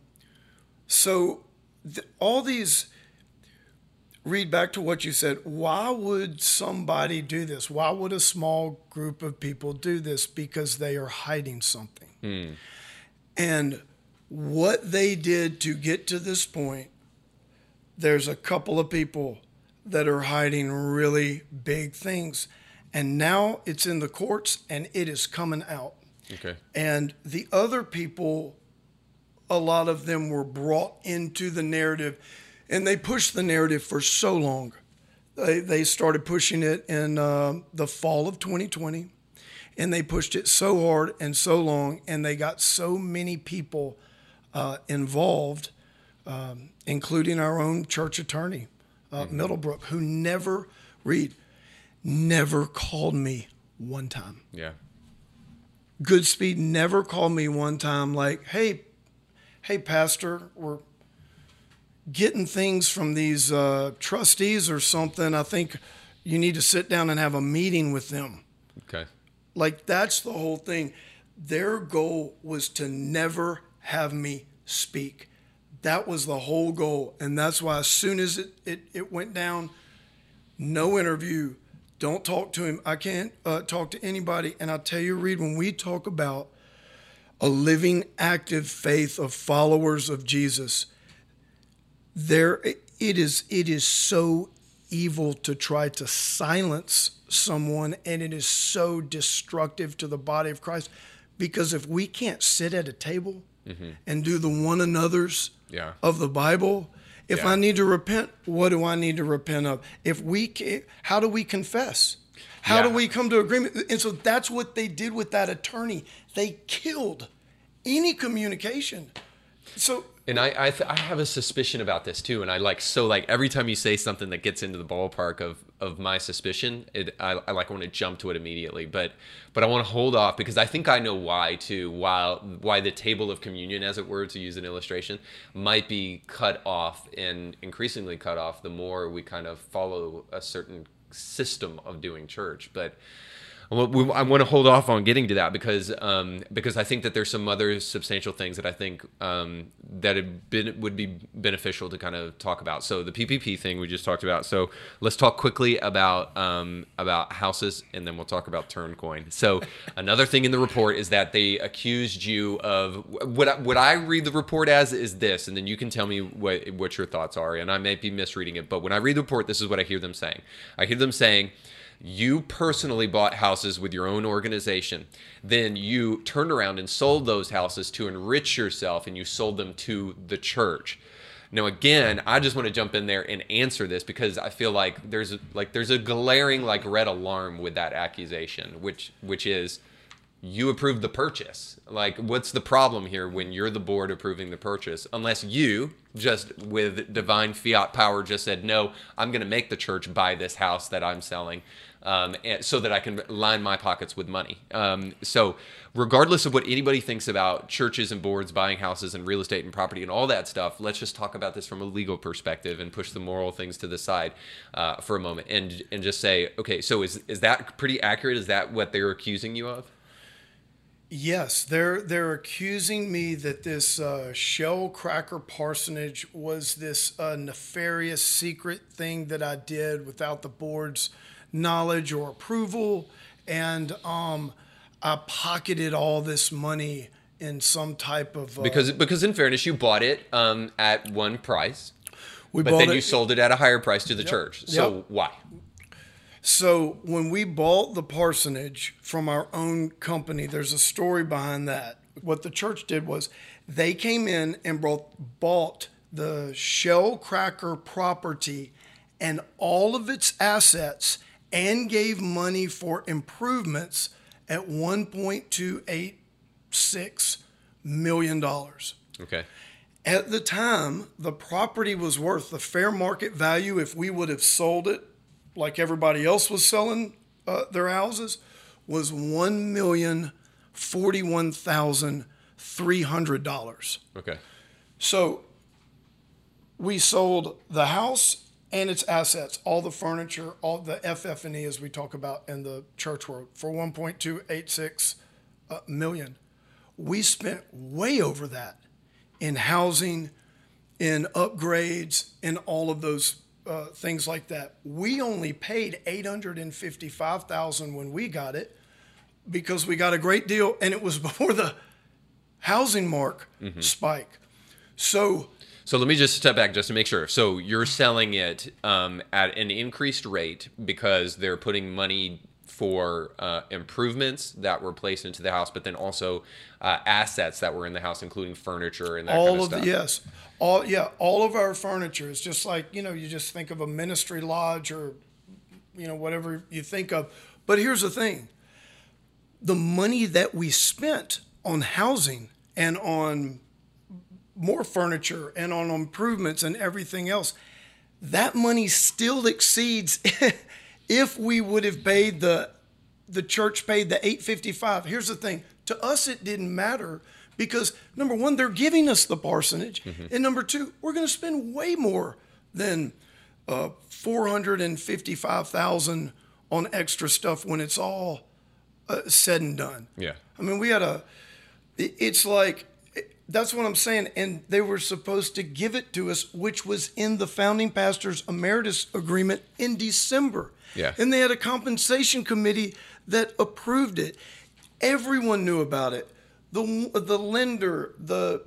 so all these Reed back to what you said. Why would somebody do this? Why would a small group of people do this? Because they are hiding something. Mm. And what they did to get to this point, there's a couple of people that are hiding really big things. And now it's in the courts and it is coming out. Okay. And the other people, a lot of them were brought into the narrative and they pushed the narrative for so long. They, they started pushing it in uh, the fall of 2020, and they pushed it so hard and so long, and they got so many people uh, involved, um, including our own church attorney, uh, mm-hmm. Middlebrook, who never, Reed, never called me one time. Yeah. Goodspeed never called me one time like, hey, hey, Pastor, we're getting things from these uh, trustees or something, I think you need to sit down and have a meeting with them. Okay. Like that's the whole thing. Their goal was to never have me speak. That was the whole goal. And that's why as soon as it, it, it went down, no interview, don't talk to him. I can't uh, talk to anybody. And I tell you, Reed, when we talk about a living, active faith of followers of Jesus, there it is it is so evil to try to silence someone and it is so destructive to the body of Christ because if we can't sit at a table mm-hmm. and do the one another's yeah. of the Bible if yeah. I need to repent what do I need to repent of if we can, how do we confess how yeah. do we come to agreement and so that's what they did with that attorney they killed any communication so and I I, th- I, have a suspicion about this too, and I like so like every time you say something that gets into the ballpark of of my suspicion, it I, I like want to jump to it immediately, but but I want to hold off because I think I know why too. While why the table of communion, as it were, to use an illustration, might be cut off and increasingly cut off the more we kind of follow a certain system of doing church, but I want to hold off on getting to that because um, because I think that there's some other substantial things that I think um, that been would be beneficial to kind of talk about. So the PPP thing we just talked about. So let's talk quickly about um, about houses, and then we'll talk about Turncoin. So another thing in the report is that they accused you of what I, what I read the report as is this, and then you can tell me what what your thoughts are. And I may be misreading it, but when I read the report, this is what I hear them saying. I hear them saying you personally bought houses with your own organization. Then you turned around and sold those houses to enrich yourself and you sold them to the church. Now again, I just want to jump in there and answer this because I feel like there's like there's a glaring like red alarm with that accusation, which which is you approved the purchase. Like, what's the problem here when you're the board approving the purchase? Unless you just with divine fiat power just said, no, I'm going to make the church buy this house that I'm selling um, so that I can line my pockets with money. Um, so, regardless of what anybody thinks about churches and boards buying houses and real estate and property and all that stuff, let's just talk about this from a legal perspective and push the moral things to the side uh, for a moment and and just say, okay, so is is that pretty accurate? Is that what they're accusing you of? Yes, they're they're accusing me that this uh, shell cracker parsonage was this uh, nefarious secret thing that I did without the board's knowledge or approval, and um, I pocketed all this money in some type of uh, because because in fairness, you bought it um, at one price, we but then it- you sold it at a higher price to the church. So Yep. why? So when we bought the parsonage from our own company, there's a story behind that. What the church did was they came in and brought, bought the shell cracker property and all of its assets and gave money for improvements at 1.286 million dollars. Okay. At the time, the property was worth the fair market value if we would have sold it like everybody else was selling uh, their houses was one million forty-one thousand three hundred dollars. Okay. So we sold the house and its assets, all the furniture, all the FF&E as we talk about in the church world for 1.286 uh, million. We spent way over that in housing, in upgrades, in all of those uh, things like that. We only paid 855,000 when we got it because we got a great deal and it was before the housing mark spike. So So let me just step back just to make sure. So you're selling it um, at an increased rate because they're putting money for uh, improvements that were placed into the house, but then also uh, assets that were in the house, including furniture and that all kind of, of stuff. the yes all yeah all of our furniture is just like you know you just think of a ministry lodge or you know whatever you think of but here's the thing the money that we spent on housing and on more furniture and on improvements and everything else that money still exceeds if we would have paid the the church paid the 855 here's the thing to us it didn't matter because number one they're giving us the parsonage and number two we're going to spend way more than uh, 455000 on extra stuff when it's all uh, said and done Yeah. I mean, we had a. it- It's like that's what I'm saying, and they were supposed to give it to us, which was in the founding pastors emeritus agreement in December. Yeah. And they had a compensation committee that approved it. Everyone knew about it. The the lender, the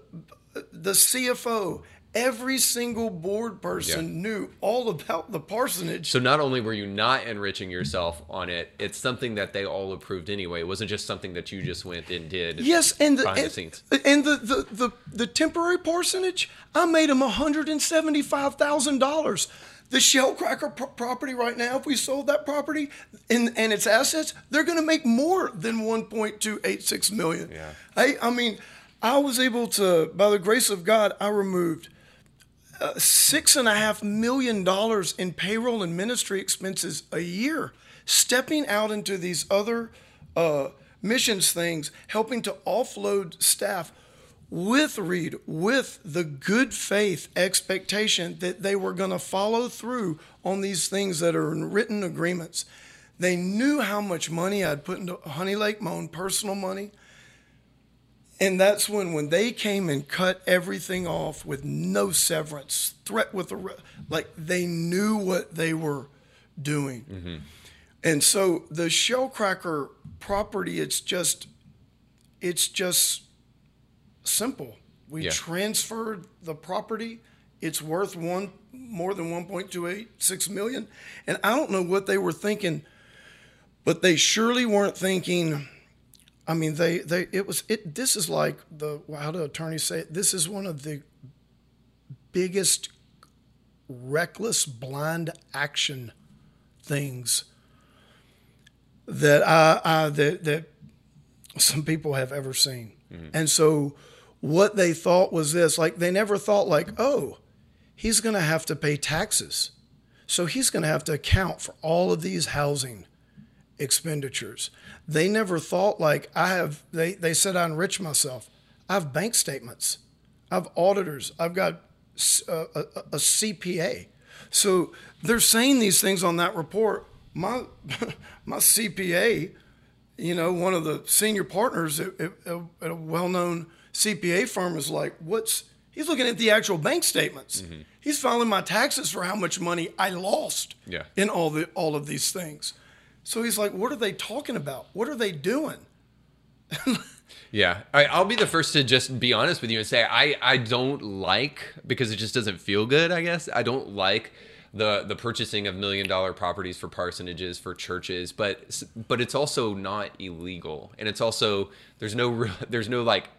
the CFO, every single board person knew all about the parsonage. So not only were you not enriching yourself on it, it's something that they all approved anyway. It wasn't just something that you just went and did. Yes, and the and, and the, the, the, the temporary parsonage, I made them hundred and seventy five thousand dollars. The shell cracker pro- property right now, if we sold that property and, and its assets, they're going to make more than one point two eight six million. Yeah. I I mean, I was able to, by the grace of God, I removed six and a half million dollars in payroll and ministry expenses a year, stepping out into these other uh, missions things, helping to offload staff with Reed, with the good faith expectation that they were going to follow through on these things that are in written agreements. They knew how much money I'd put into Honey Lake, my own personal money. And that's when, when they came and cut everything off with no severance, threat with the, like they knew what they were doing. Mm-hmm. And so the shellcracker property, it's just, it's just simple. We Yeah. transferred the property. It's worth one more than 1.286 million. And I don't know what they were thinking but they surely weren't thinking. I mean, they they it was it. This is like the how do attorneys say it? This is one of the biggest reckless blind action things that I, I that that some people have ever seen. Mm-hmm. And so what they thought was this, like they never thought like, oh, he's going to have to pay taxes. So he's going to have to account for all of these housing expenditures. They never thought like I have they they said I enrich myself. I have bank statements. I have auditors. I've got a CPA. So they're saying these things on that report. My my CPA, you know, one of the senior partners at, at, at a well-known CPA firm is like, "What's?" He's looking at the actual bank statements. Mm-hmm. He's filing my taxes for how much money I lost Yeah. in all the all of these things. So he's like, "What are they talking about? What are they doing?" Yeah, I, I'll be the first to just be honest with you and say I, I don't like because it just doesn't feel good. I guess I don't like the the purchasing of million dollar properties for parsonages for churches, but but it's also not illegal, and it's also there's no there's no like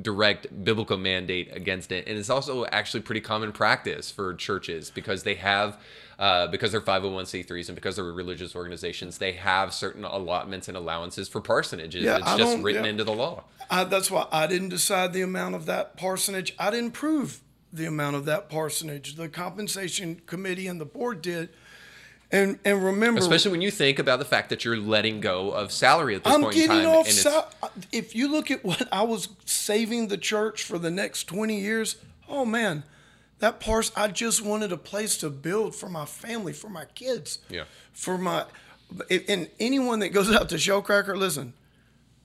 direct biblical mandate against it, and it's also actually pretty common practice for churches because they have. Uh, because they're 501c3s and because they're religious organizations, they have certain allotments and allowances for parsonages. Yeah, it's I just written yeah. into the law. I, that's why I didn't decide the amount of that parsonage. I didn't prove the amount of that parsonage. The compensation committee and the board did. And and remember, Especially when you think about the fact that you're letting go of salary at this I'm point in getting time. off. Sal- if you look at what I was saving the church for the next 20 years, oh man, that parse. I just wanted a place to build for my family, for my kids, Yeah. for my. And anyone that goes out to Shellcracker, listen,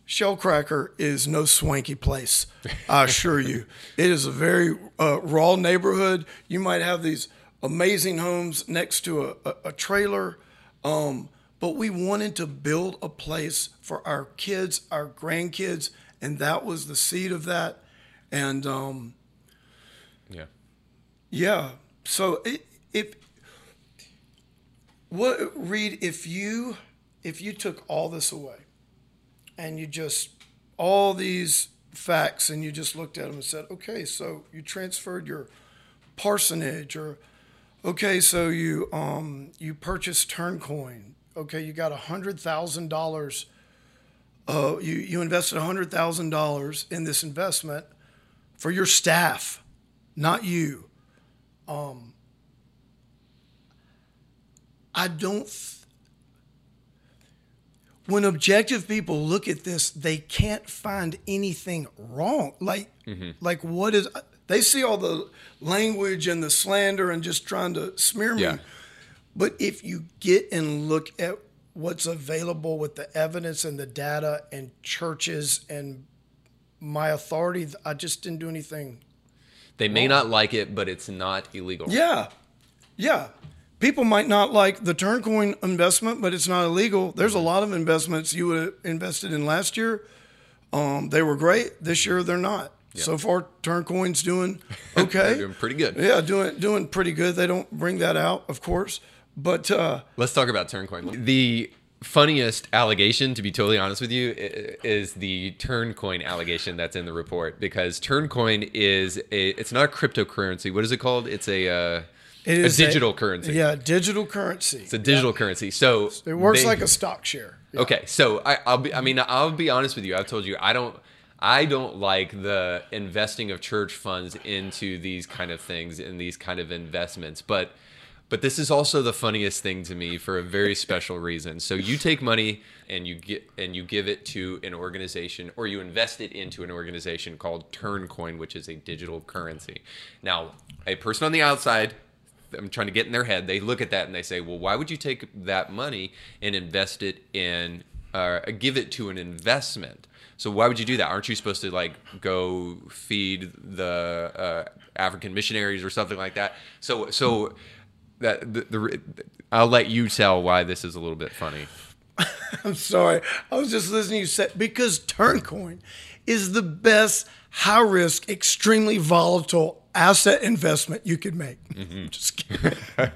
Shellcracker is no swanky place. I assure you, it is a very uh, raw neighborhood. You might have these amazing homes next to a, a, a trailer, um, but we wanted to build a place for our kids, our grandkids, and that was the seed of that. And um, yeah. Yeah. So if what Reed, if you if you took all this away and you just all these facts and you just looked at them and said, okay, so you transferred your parsonage or okay, so you um you purchased Turncoin. Okay, you got a hundred thousand dollars. Uh, you you invested a hundred thousand dollars in this investment for your staff, not you. Um, I don't. Th- when objective people look at this, they can't find anything wrong. Like, like what is? They see all the language and the slander and just trying to smear me. Yeah. But if you get and look at what's available with the evidence and the data and churches and my authority, I just didn't do anything They may not like it, but it's not illegal. yeah, yeah. People might not like the Turncoin investment, but it's not illegal. There's a lot of investments you would have invested in last year. Um, they were great. This year they're not. So far, Turncoin's doing okay. They're doing pretty good. Yeah, doing doing pretty good. They don't bring that out, of course, but uh, Let's talk about Turncoin. The funniest allegation, to be totally honest with you, is the Turncoin allegation that's in the report because Turncoin is a. It's not a cryptocurrency. What is it called? It's a. Uh, it a is digital currency. Yeah, digital currency. It's a digital currency. So It works they- like a stock share. Yeah. Okay, so I, I'll be. I mean, I'll be honest with you. I've told you I don't. I don't like the investing of church funds into these kind of things and these kind of investments, but but this is also the funniest thing to me for a very special reason. So you take money and you get and you give it to an organization or you invest it into an organization called Turncoin, which is a digital currency. Now, a person on the outside I'm trying to get in their head. They look at that and they say, "Well, why would you take that money and invest it in, uh, give it to an investment? So why would you do that? Aren't you supposed to like go feed the uh, African missionaries or something like that? So, so that the, the I'll let you tell why this is a little bit funny. I'm sorry. I was just listening to you say because Turncoin is the best high risk, extremely volatile asset investment you could make. Just kidding.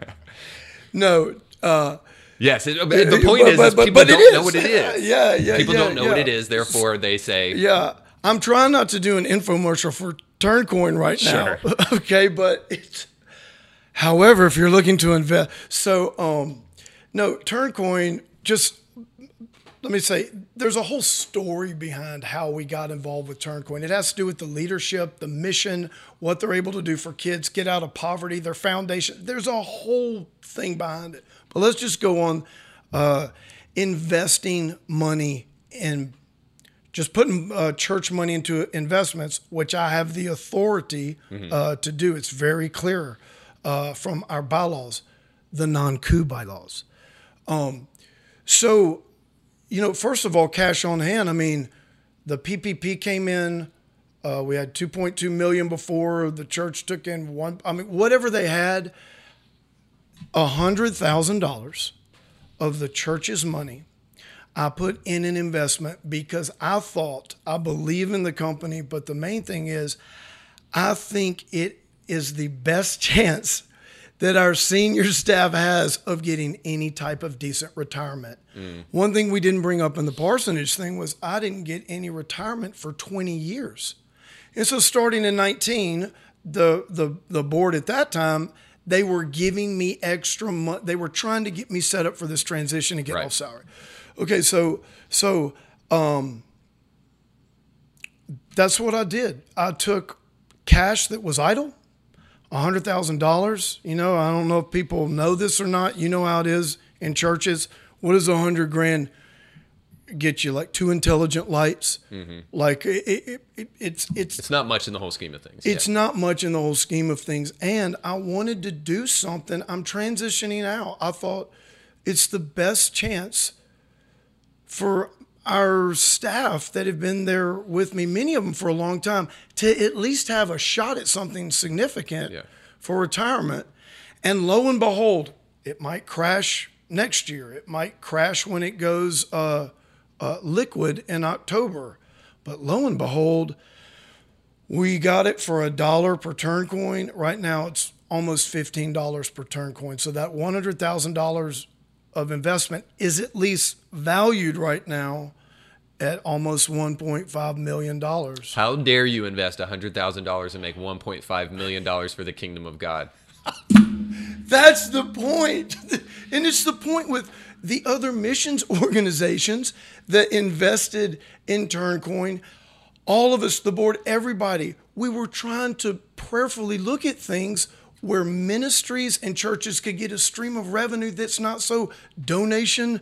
no, uh, Yes, it, the point But- is, but- is but- people don't know what it is. Yeah, yeah, People yeah, don't know what it is, therefore they say, Yeah, I'm trying not to do an infomercial for Turncoin right now. Sure. okay, but it's. However, if you're looking to invest, so um, no Turncoin. Just let me say, there's a whole story behind how we got involved with Turncoin. It has to do with the leadership, the mission, what they're able to do for kids get out of poverty, their foundation. There's a whole thing behind it. But let's just go on uh, investing money in just putting uh, church money into investments, which I have the authority uh, to do. It's very clear uh, from our bylaws, the non-coup bylaws. Um, so, you know, first of all, cash on hand. I mean, the PPP came in. Uh, we had 2.2 million before the church took in one. I mean, whatever they had, a hundred thousand dollars of the church's money I put in an investment because I thought I believe in the company, but the main thing is I think it is the best chance that our senior staff has of getting any type of decent retirement. One thing we didn't bring up in the parsonage thing was I didn't get any retirement for 20 years. And so starting in 19, the the the board at that time, they were giving me extra money. They were trying to get me set up for this transition and get Right. off salary. Okay, so so um that's what I did. I took cash that was idle, hundred thousand dollars. You know, I don't know if people know this or not. You know how it is in churches. What does a hundred grand get you? Like two intelligent lights. Mm-hmm. Like it, it, it, it's it's it's not much in the whole scheme of things. it's not much in the whole scheme of things. And I wanted to do something. I'm transitioning out. I thought it's the best chance for our staff that have been there with me, many of them for a long time, to at least have a shot at something significant Yeah. for retirement. And lo and behold, it might crash next year. It might crash when it goes uh, uh, liquid in October. But lo and behold, we got it for a dollar per Turncoin. Right now, it's almost fifteen dollars per Turncoin. So that one hundred thousand dollars of investment is at least valued right now at almost one point five million dollars. How dare you invest $100,000 and make $1.5 million for the kingdom of God? That's the point. And it's the point with the other missions organizations that invested in Turncoin. All of us, the board, everybody, we were trying to prayerfully look at things where ministries and churches could get a stream of revenue that's not so donation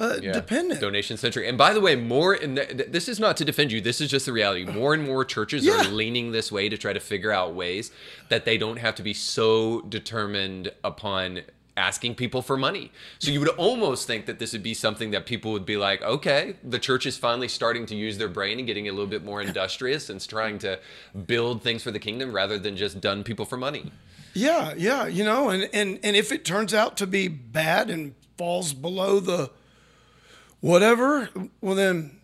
uh, Yeah. dependent. Donation centric. And by the way, more and th- th- this is not to defend you. This is just the reality. More and more churches Yeah. are leaning this way to try to figure out ways that they don't have to be so determined upon asking people for money. So you would almost think that this would be something that people would be like, okay, the church is finally starting to use their brain and getting a little bit more industrious and trying to build things for the kingdom rather than just done people for money. Yeah, yeah, you know, and and and if it turns out to be bad and falls below the whatever, well then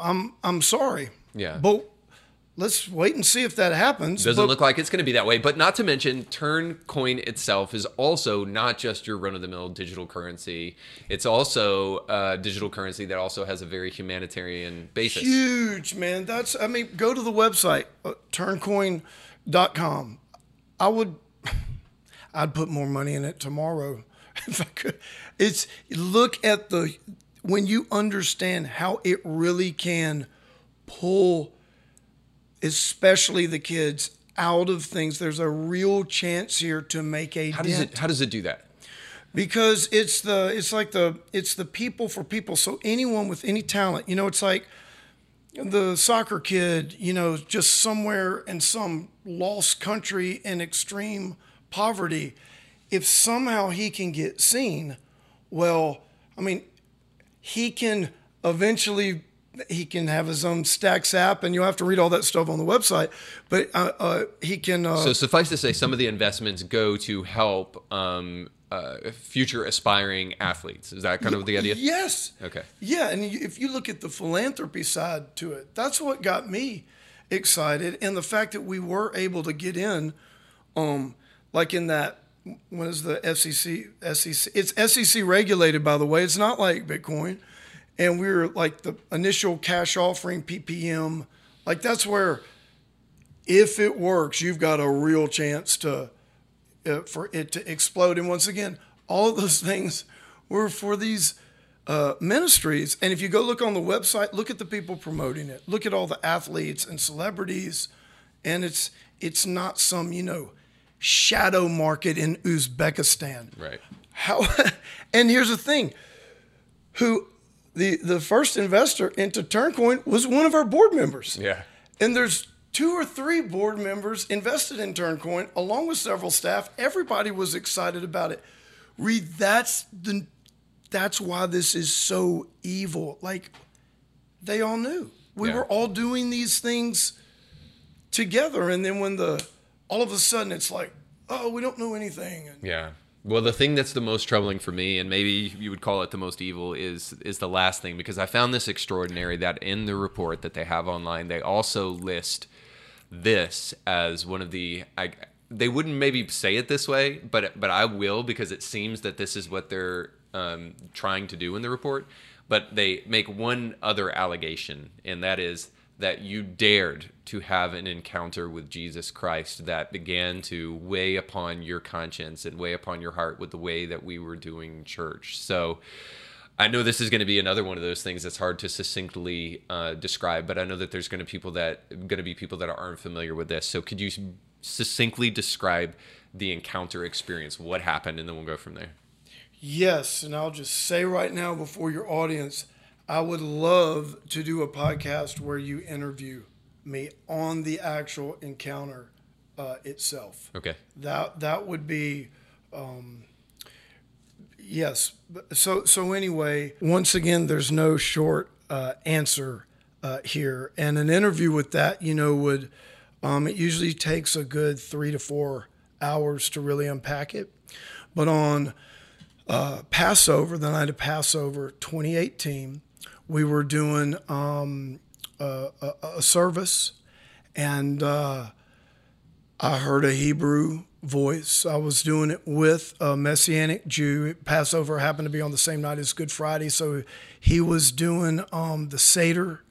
I'm I'm sorry. Yeah. But let's wait and see if that happens. Doesn't But- look like it's going to be that way. But not to mention, Turncoin itself is also not just your run of the mill digital currency. It's also a digital currency that also has a very humanitarian basis. huge, man. That's I mean, go to the website uh, turncoin.com. I would I'd put more money in it tomorrow if I could. It's look at the when you understand how it really can pull especially the kids out of things. There's a real chance here to make a How does it? How does it do that? because it's the it's like the it's the people for people so anyone with any talent you know it's like the soccer kid you know just somewhere in some lost country in extreme poverty if somehow he can get seen well i mean he can eventually he can have his own stacks app and you'll have to read all that stuff on the website but uh, uh, he can uh, So suffice to say, some of the investments go to help um, uh, future aspiring athletes. Is that kind of the idea? Yes. Okay. Yeah, and if you look at the philanthropy side to it, that's what got me excited, and the fact that we were able to get in, um, like in that when is the SEC SEC it's SEC regulated by the way. It's not like Bitcoin. And we were like the initial cash offering PPM. Like that's where if it works, you've got a real chance to uh, for it to explode. And once again, all of those things were for these uh, ministries. And if you go look on the website, look at the people promoting it. Look at all the athletes and celebrities, and it's it's not some you know shadow market in Uzbekistan. Right. How? and here's the thing: who the the first investor into Turncoin was one of our board members. Yeah. And there's two or three board members invested in Turncoin, along with several staff. Everybody was excited about it. Reed, that's the that's why this is so evil. Like they all knew. We Yeah. were all doing these things together. And then when the all of a sudden it's like, oh, we don't know anything. And Yeah. Well, the thing that's the most troubling for me, and maybe you would call it the most evil, is is the last thing because I found this extraordinary that in the report that they have online, they also list this as one of the. I, they wouldn't maybe say it this way, but but I will because it seems that this is what they're um, trying to do in the report. But they make one other allegation, and that is that you dared to have an encounter with Jesus Christ that began to weigh upon your conscience and weigh upon your heart with the way that we were doing church. So I know this is going to be another one of those things that's hard to succinctly uh, describe, but I know that there's going to people that going to be people that aren't familiar with this. So could you succinctly describe the encounter experience? What happened, and then we'll go from there. Yes, and I'll just say right now before your audience, I would love to do a podcast where you interview me on the actual encounter uh, itself. Okay. That that would be, um, yes. So so anyway, once again, there's no short uh, answer uh, here, and an interview with that, you know, would um, it usually takes a good three to four hours to really unpack it, but on uh, Passover, the night of Passover 2018, we were doing um, a, a, a service, and uh, I heard a Hebrew voice. I was doing it with a Messianic Jew. Passover happened to be on the same night as Good Friday, so he was doing um, the Seder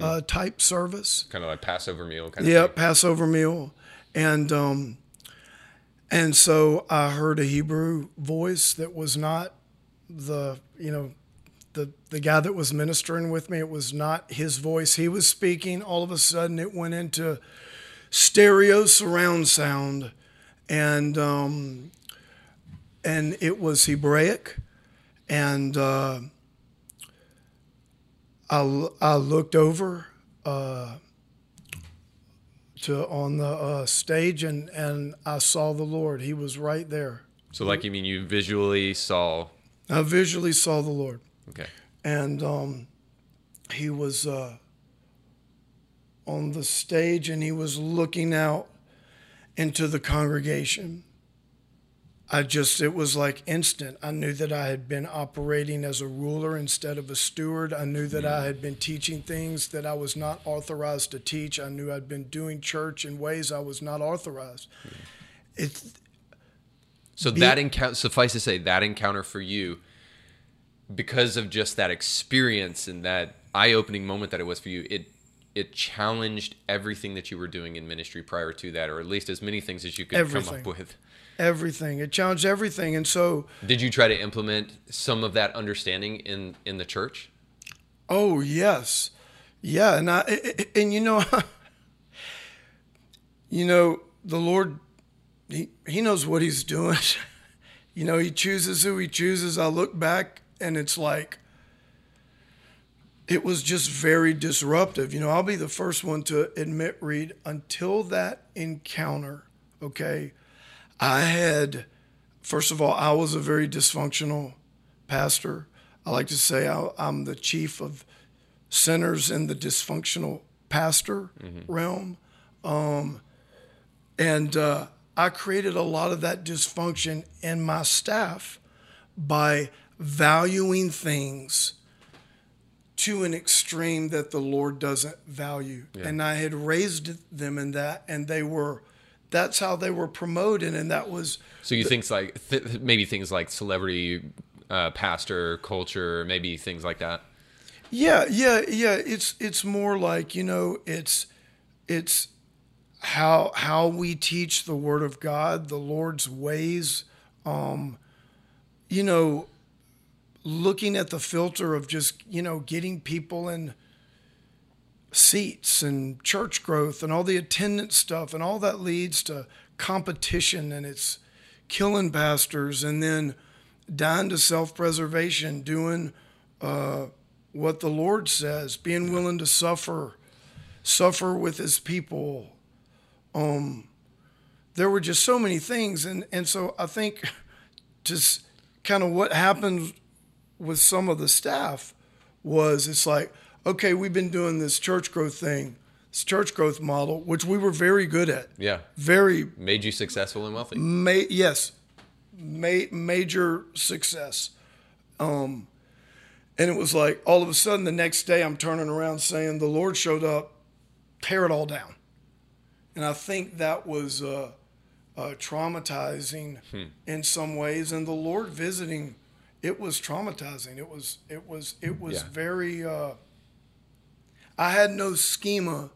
uh, type service. Kind of like Passover meal. Kind of Yeah, thing. Passover meal, and um, and so I heard a Hebrew voice that was not the you know the the guy that was ministering with me. It was not his voice. He was speaking. All of a sudden, it went into stereo surround sound, and um, and it was Hebraic, and uh, I I looked over. Uh, to on the uh, stage and and I saw the Lord. He was right there. So, like, you mean you visually saw? I visually saw the Lord, Okay. and um, he was uh, on the stage and he was looking out into the congregation. I just, it was like instant. I knew that I had been operating as a ruler instead of a steward. I knew that I had been teaching things that I was not authorized to teach. I knew I'd been doing church in ways I was not authorized. It's, So that encounter, suffice to say, that encounter for you, because of just that experience and that eye-opening moment that it was for you, it it challenged everything that you were doing in ministry prior to that, or at least as many things as you could come up with. everything. It challenged everything. And so, Did you try to implement some of that understanding in in the church? Oh yes, yeah, and I- and you know, you know the Lord, he he knows what he's doing. you know, he chooses who he chooses. I look back and it's like it was just very disruptive. You know, I'll be the first one to admit, Reed, until that encounter, okay, I had, first of all, I was a very dysfunctional pastor. I like to say I, I'm the chief of sinners in the dysfunctional pastor realm. Um, and uh, I created a lot of that dysfunction in my staff by valuing things to an extreme that the Lord doesn't value. And I had raised them in that, and they were that's how they were promoted, and that was So you think like th- maybe things like celebrity uh, pastor culture, maybe things like that. Yeah, yeah, yeah. It's it's more like you know, it's it's how how we teach the Word of God, the Lord's ways. Um, you know, looking at the filter of just you know getting people in seats and church growth and all the attendance stuff and all that leads to competition and it's killing pastors and then dying to self-preservation doing uh, what the lord says being willing to suffer suffer with his people. Um there were just so many things and and so i think just kind of what happened with some of the staff was it's like okay, we've been doing this church growth thing, this church growth model, which we were very good at. Yeah, Very, made you successful and wealthy. ma- yes, ma- major success. Um, and it was like all of a sudden the next day I'm turning around saying the Lord showed up, tear it all down. And I think that was uh, uh, traumatizing in some ways. And the Lord visiting, it was traumatizing. It was it was it was Yeah. very. Uh, I had no schema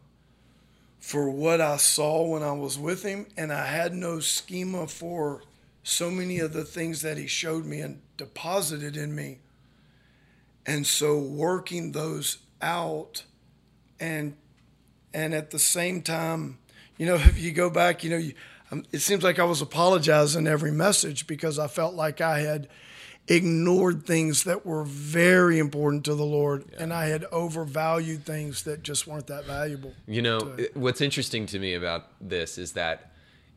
for what I saw when I was with him, and I had no schema for so many of the things that he showed me and deposited in me. And so working those out and and at the same time, you know, if you go back, you know, you, um, it seems like I was apologizing every message because I felt like I had ignored things that were very important to the Lord and I had overvalued things that just weren't that valuable. You know, what's interesting to me about this is that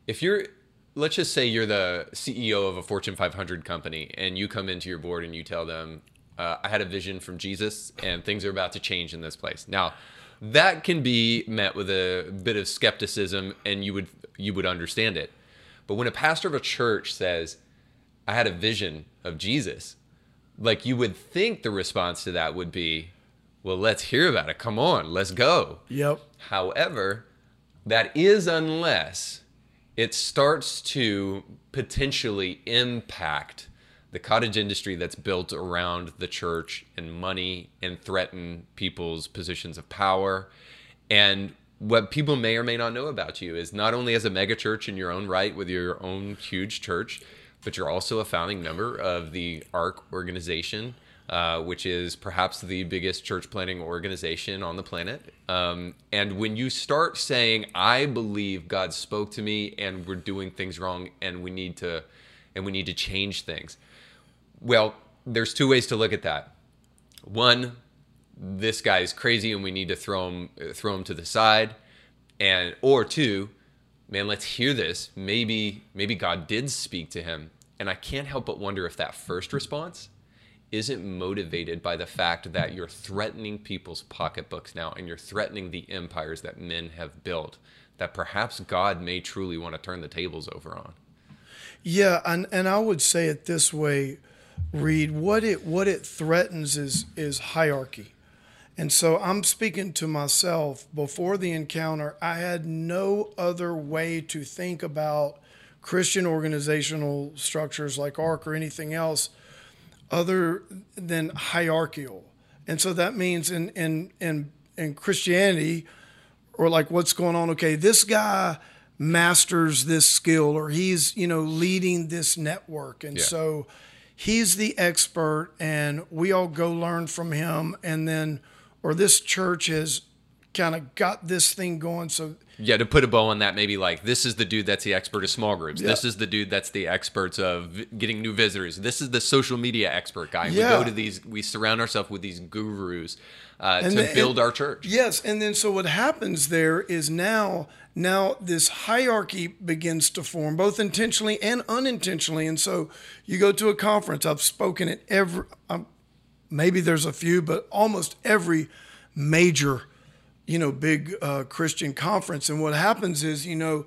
if you're, let's just say you're the CEO of a Fortune 500 company and you come into your board and you tell them, uh, I had a vision from Jesus and things are about to change in this place. Now, that can be met with a bit of skepticism and you would you would understand it. But when a pastor of a church says, I had a vision of Jesus, like you would think the response to that would be, well, let's hear about it. Come on, let's go. Yep. However, that is unless it starts to potentially impact the cottage industry that's built around the church and money and threaten people's positions of power. And what people may or may not know about you is not only as a megachurch in your own right with your own huge church, but you're also a founding member of the ARC organization, uh, which is perhaps the biggest church planting organization on the planet. Um, and when you start saying, "I believe God spoke to me, and we're doing things wrong, and we need to, and we need to change things," well, there's two ways to look at that. One, this guy is crazy, and we need to throw him throw him to the side, and or two, man, let's hear this. Maybe maybe God did speak to him, and I can't help but wonder if that first response isn't motivated by the fact that you're threatening people's pocketbooks now and you're threatening the empires that men have built that perhaps God may truly want to turn the tables over on. Yeah, and and I would say it this way, Reed. What it what it threatens is is hierarchy, and so I'm speaking to myself. Before the encounter, I had no other way to think about Christian organizational structures like ARC or anything else other than hierarchical. And so that means in in in in Christianity or like what's going on okay this guy masters this skill or he's you know leading this network and Yeah. so he's the expert and we all go learn from him and then or this church has kind of got this thing going so Yeah, to put a bow on that, maybe like this is the dude that's the expert of small groups. This is the dude that's the expert of getting new visitors. This is the social media expert guy. We go to these, we surround ourselves with these gurus uh, to build our church. Yes, and then so what happens there is now now this hierarchy begins to form both intentionally and unintentionally. And so you go to a conference. I've spoken at every um, maybe there's a few, but almost every major you know big uh, Christian conference. And what happens is you know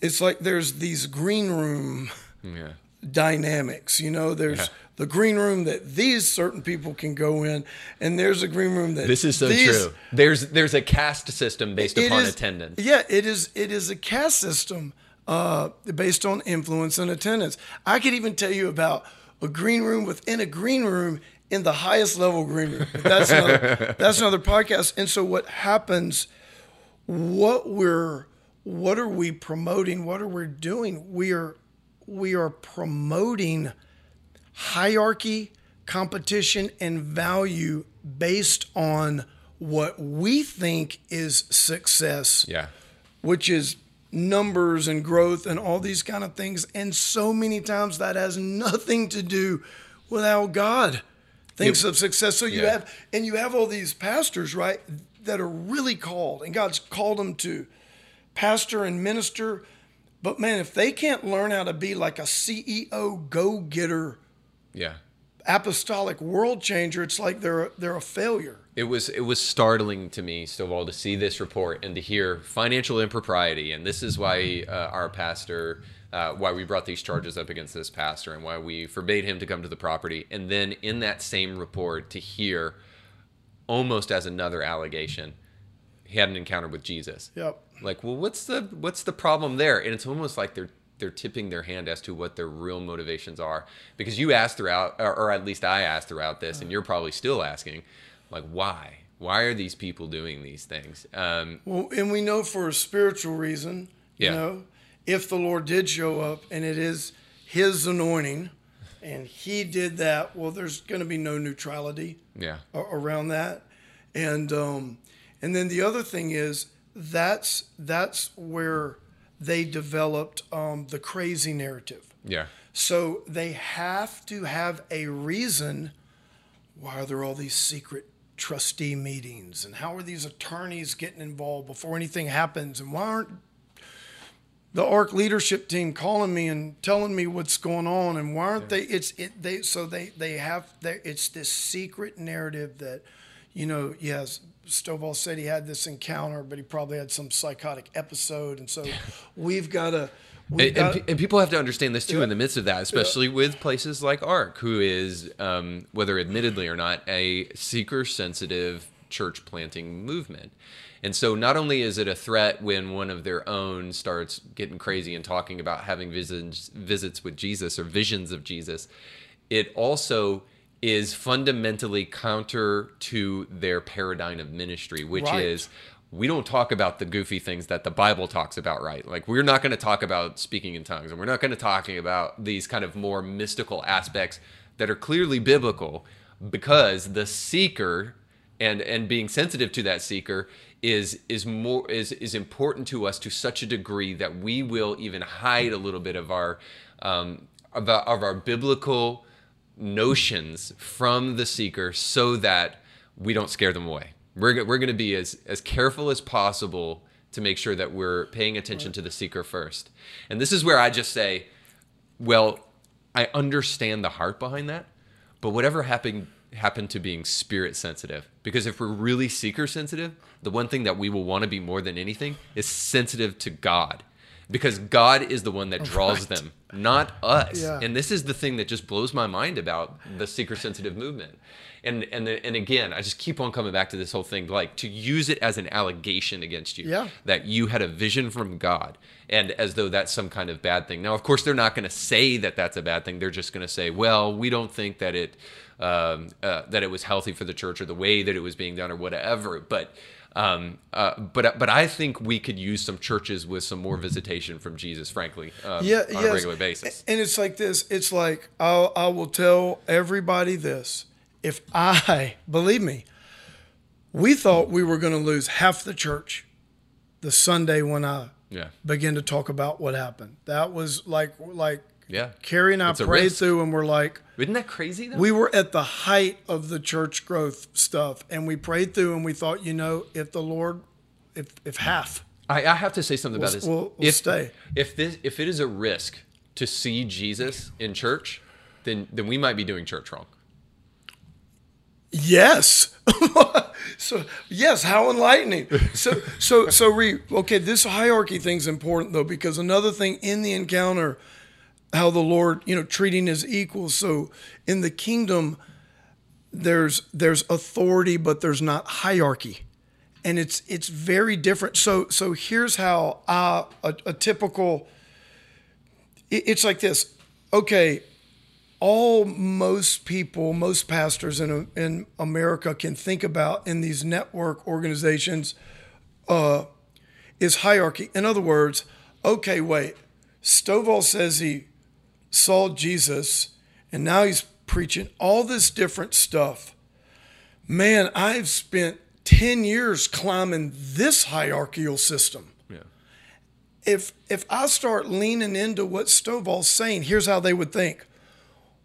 it's like there's these green room Yeah. dynamics. You know, there's Yeah. the green room that these certain people can go in, and there's a green room that This is so these- true. There's there's a caste system based upon is- attendance. Yeah, it is. It is a caste system uh, based on influence and attendance. I could even tell you about a green room within a green room in the highest level green room. But that's another, that's another podcast. And so what happens? What we're what are we promoting? What are we doing? We are we are promoting hierarchy, competition, and value based on what we think is success, Yeah. which is numbers and growth and all these kind of things. And so many times that has nothing to do with how God thinks of success. So you Yeah. have, and you have all these pastors, right, that are really called, and God's called them to pastor and minister. But man, if they can't learn how to be like a CEO go getter, Yeah. apostolic world changer, it's like they're they're a failure. It was it was startling to me, Stovall, to see this report and to hear financial impropriety, and this is why uh, our pastor, uh, why we brought these charges up against this pastor, and why we forbade him to come to the property. And then in that same report, to hear, almost as another allegation, he had an encounter with Jesus. Yep. Like, well, what's the what's the problem there? And it's almost like they're they're tipping their hand as to what their real motivations are, because you asked throughout, or, or at least I asked throughout this, and you're probably still asking, like, why? Why are these people doing these things? Um, Well, and we know for a spiritual reason, Yeah. you know, if the Lord did show up and it is His anointing, and He did that, well, there's going to be no neutrality yeah, around that, and um, and then the other thing is that's that's where they developed um, the crazy narrative. yeah, So they have to have a reason. Why are there all these secret trustee meetings? And how are these attorneys getting involved before anything happens? And why aren't the ARC leadership team calling me and telling me what's going on? And why aren't they? It's it they so they they have they, it's this secret narrative that, you know, yes. Stovall said he had this encounter, but he probably had some psychotic episode, and so we've got to. and, and, and people have to understand this too in the midst of that, especially with places like ARC, who is, um, whether admittedly or not, a seeker sensitive church planting movement. And so not only is it a threat when one of their own starts getting crazy and talking about having visits, visits with Jesus or visions of Jesus, it also is fundamentally counter to their paradigm of ministry, which Right. is we don't talk about the goofy things that the Bible talks about, right? Like we're not going to talk about speaking in tongues, and we're not going to talking about these kind of more mystical aspects that are clearly biblical, because the seeker and and being sensitive to that seeker is is more is is important to us to such a degree that we will even hide a little bit of our um, of of our biblical notions from the seeker so that we don't scare them away. We're, we're going to be as, as careful as possible to make sure that we're paying attention to the seeker first. And this is where I just say, well, I understand the heart behind that, but whatever happened happened to being spirit sensitive. Because if we're really seeker sensitive, the one thing that we will want to be more than anything is sensitive to God. Because God is the one that oh, draws them, not us. Yeah. And this is the thing that just blows my mind about the seeker sensitive movement. And and and again, I just keep on coming back to this whole thing, like to use it as an allegation against you Yeah. that you had a vision from God, and as though that's some kind of bad thing. Now, of course, they're not going to say that that's a bad thing. They're just going to say, "Well, we don't think that it um, uh, that it was healthy for the church or the way that it was being done or whatever." But um, uh, but but I think we could use some churches with some more visitation from Jesus, frankly, um, yeah, on yes. a regular basis. And it's like this. It's like I'll, I will tell everybody this. If I believe me, we thought we were going to lose half the church the Sunday when I Yeah, began to talk about what happened. That was like like yeah. Carrie and I It's prayed through, and we're like. Isn't that crazy? Though? We were at the height of the church growth stuff, and we prayed through, and we thought, you know, if the Lord, if if half, I, I have to say something about We'll- this. we'll- we'll if, stay. If this if it is a risk to see Jesus in church, then then we might be doing church wrong. Yes. so yes, how enlightening. So so so re okay, this hierarchy thing's important though because another thing in the encounter, how the Lord, you know, treating his equals. So in the kingdom, there's there's authority, but there's not hierarchy, and it's it's very different. So so here's how a typical. It's like this. Okay, all most people, most pastors in in America can think about in these network organizations uh, is hierarchy. In other words, okay, wait, Stovall says he saw Jesus and now he's preaching all this different stuff. Man, I've spent 10 years climbing this hierarchical system. Yeah. If if I start leaning into what Stovall's saying, here's how they would think.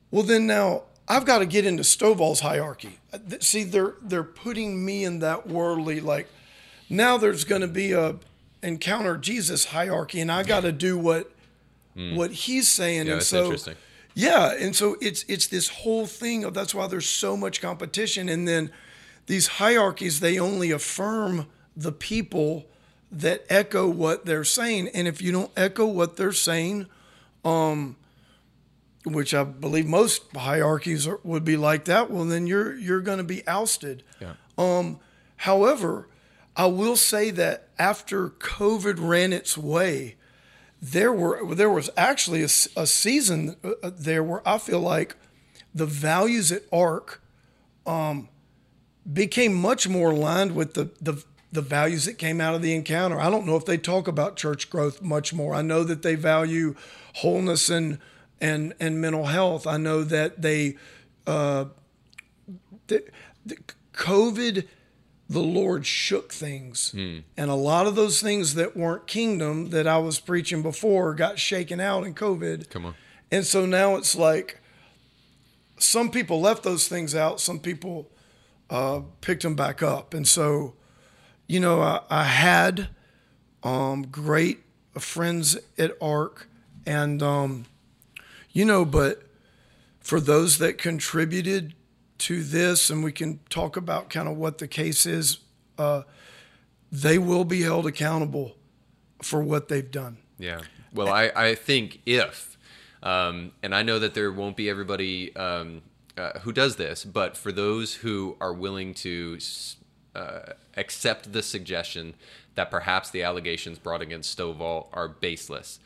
Well, then now I've got to get into Stovall's hierarchy. Uh, see, they're they're putting me in that worldly like now there's going to be a encounter Jesus hierarchy and I got to do what mm. what he's saying yeah, and that's so interesting. yeah, and so it's it's this whole thing of that's why there's so much competition and then these hierarchies they only affirm the people that echo what they're saying and if you don't echo what they're saying um which I believe most hierarchies are, would be like that well then you're you're going to be ousted. Yeah. Um however, I will say that after COVID ran its way, there were there was actually a, a season uh, uh, there where I feel like the values at Arc um, became much more aligned with the, the the values that came out of the encounter. I don't know if they talk about church growth much more. I know that they value wholeness and and and mental health. I know that they uh, the, the COVID the Lord shook things. Hmm. And a lot of those things that weren't kingdom that I was preaching before got shaken out in COVID. Come on. And so now it's like some people left those things out, some people uh, picked them back up. And so, you know, I, I had um, great friends at ARC, and, um, you know, but for those that contributed to this, and we can talk about kind of what the case is, uh, they will be held accountable for what they've done. Yeah. Well, I, I think if, um, and I know that there won't be everybody um, uh, who does this, but for those who are willing to uh, accept the suggestion that perhaps the allegations brought against Stovall are baseless,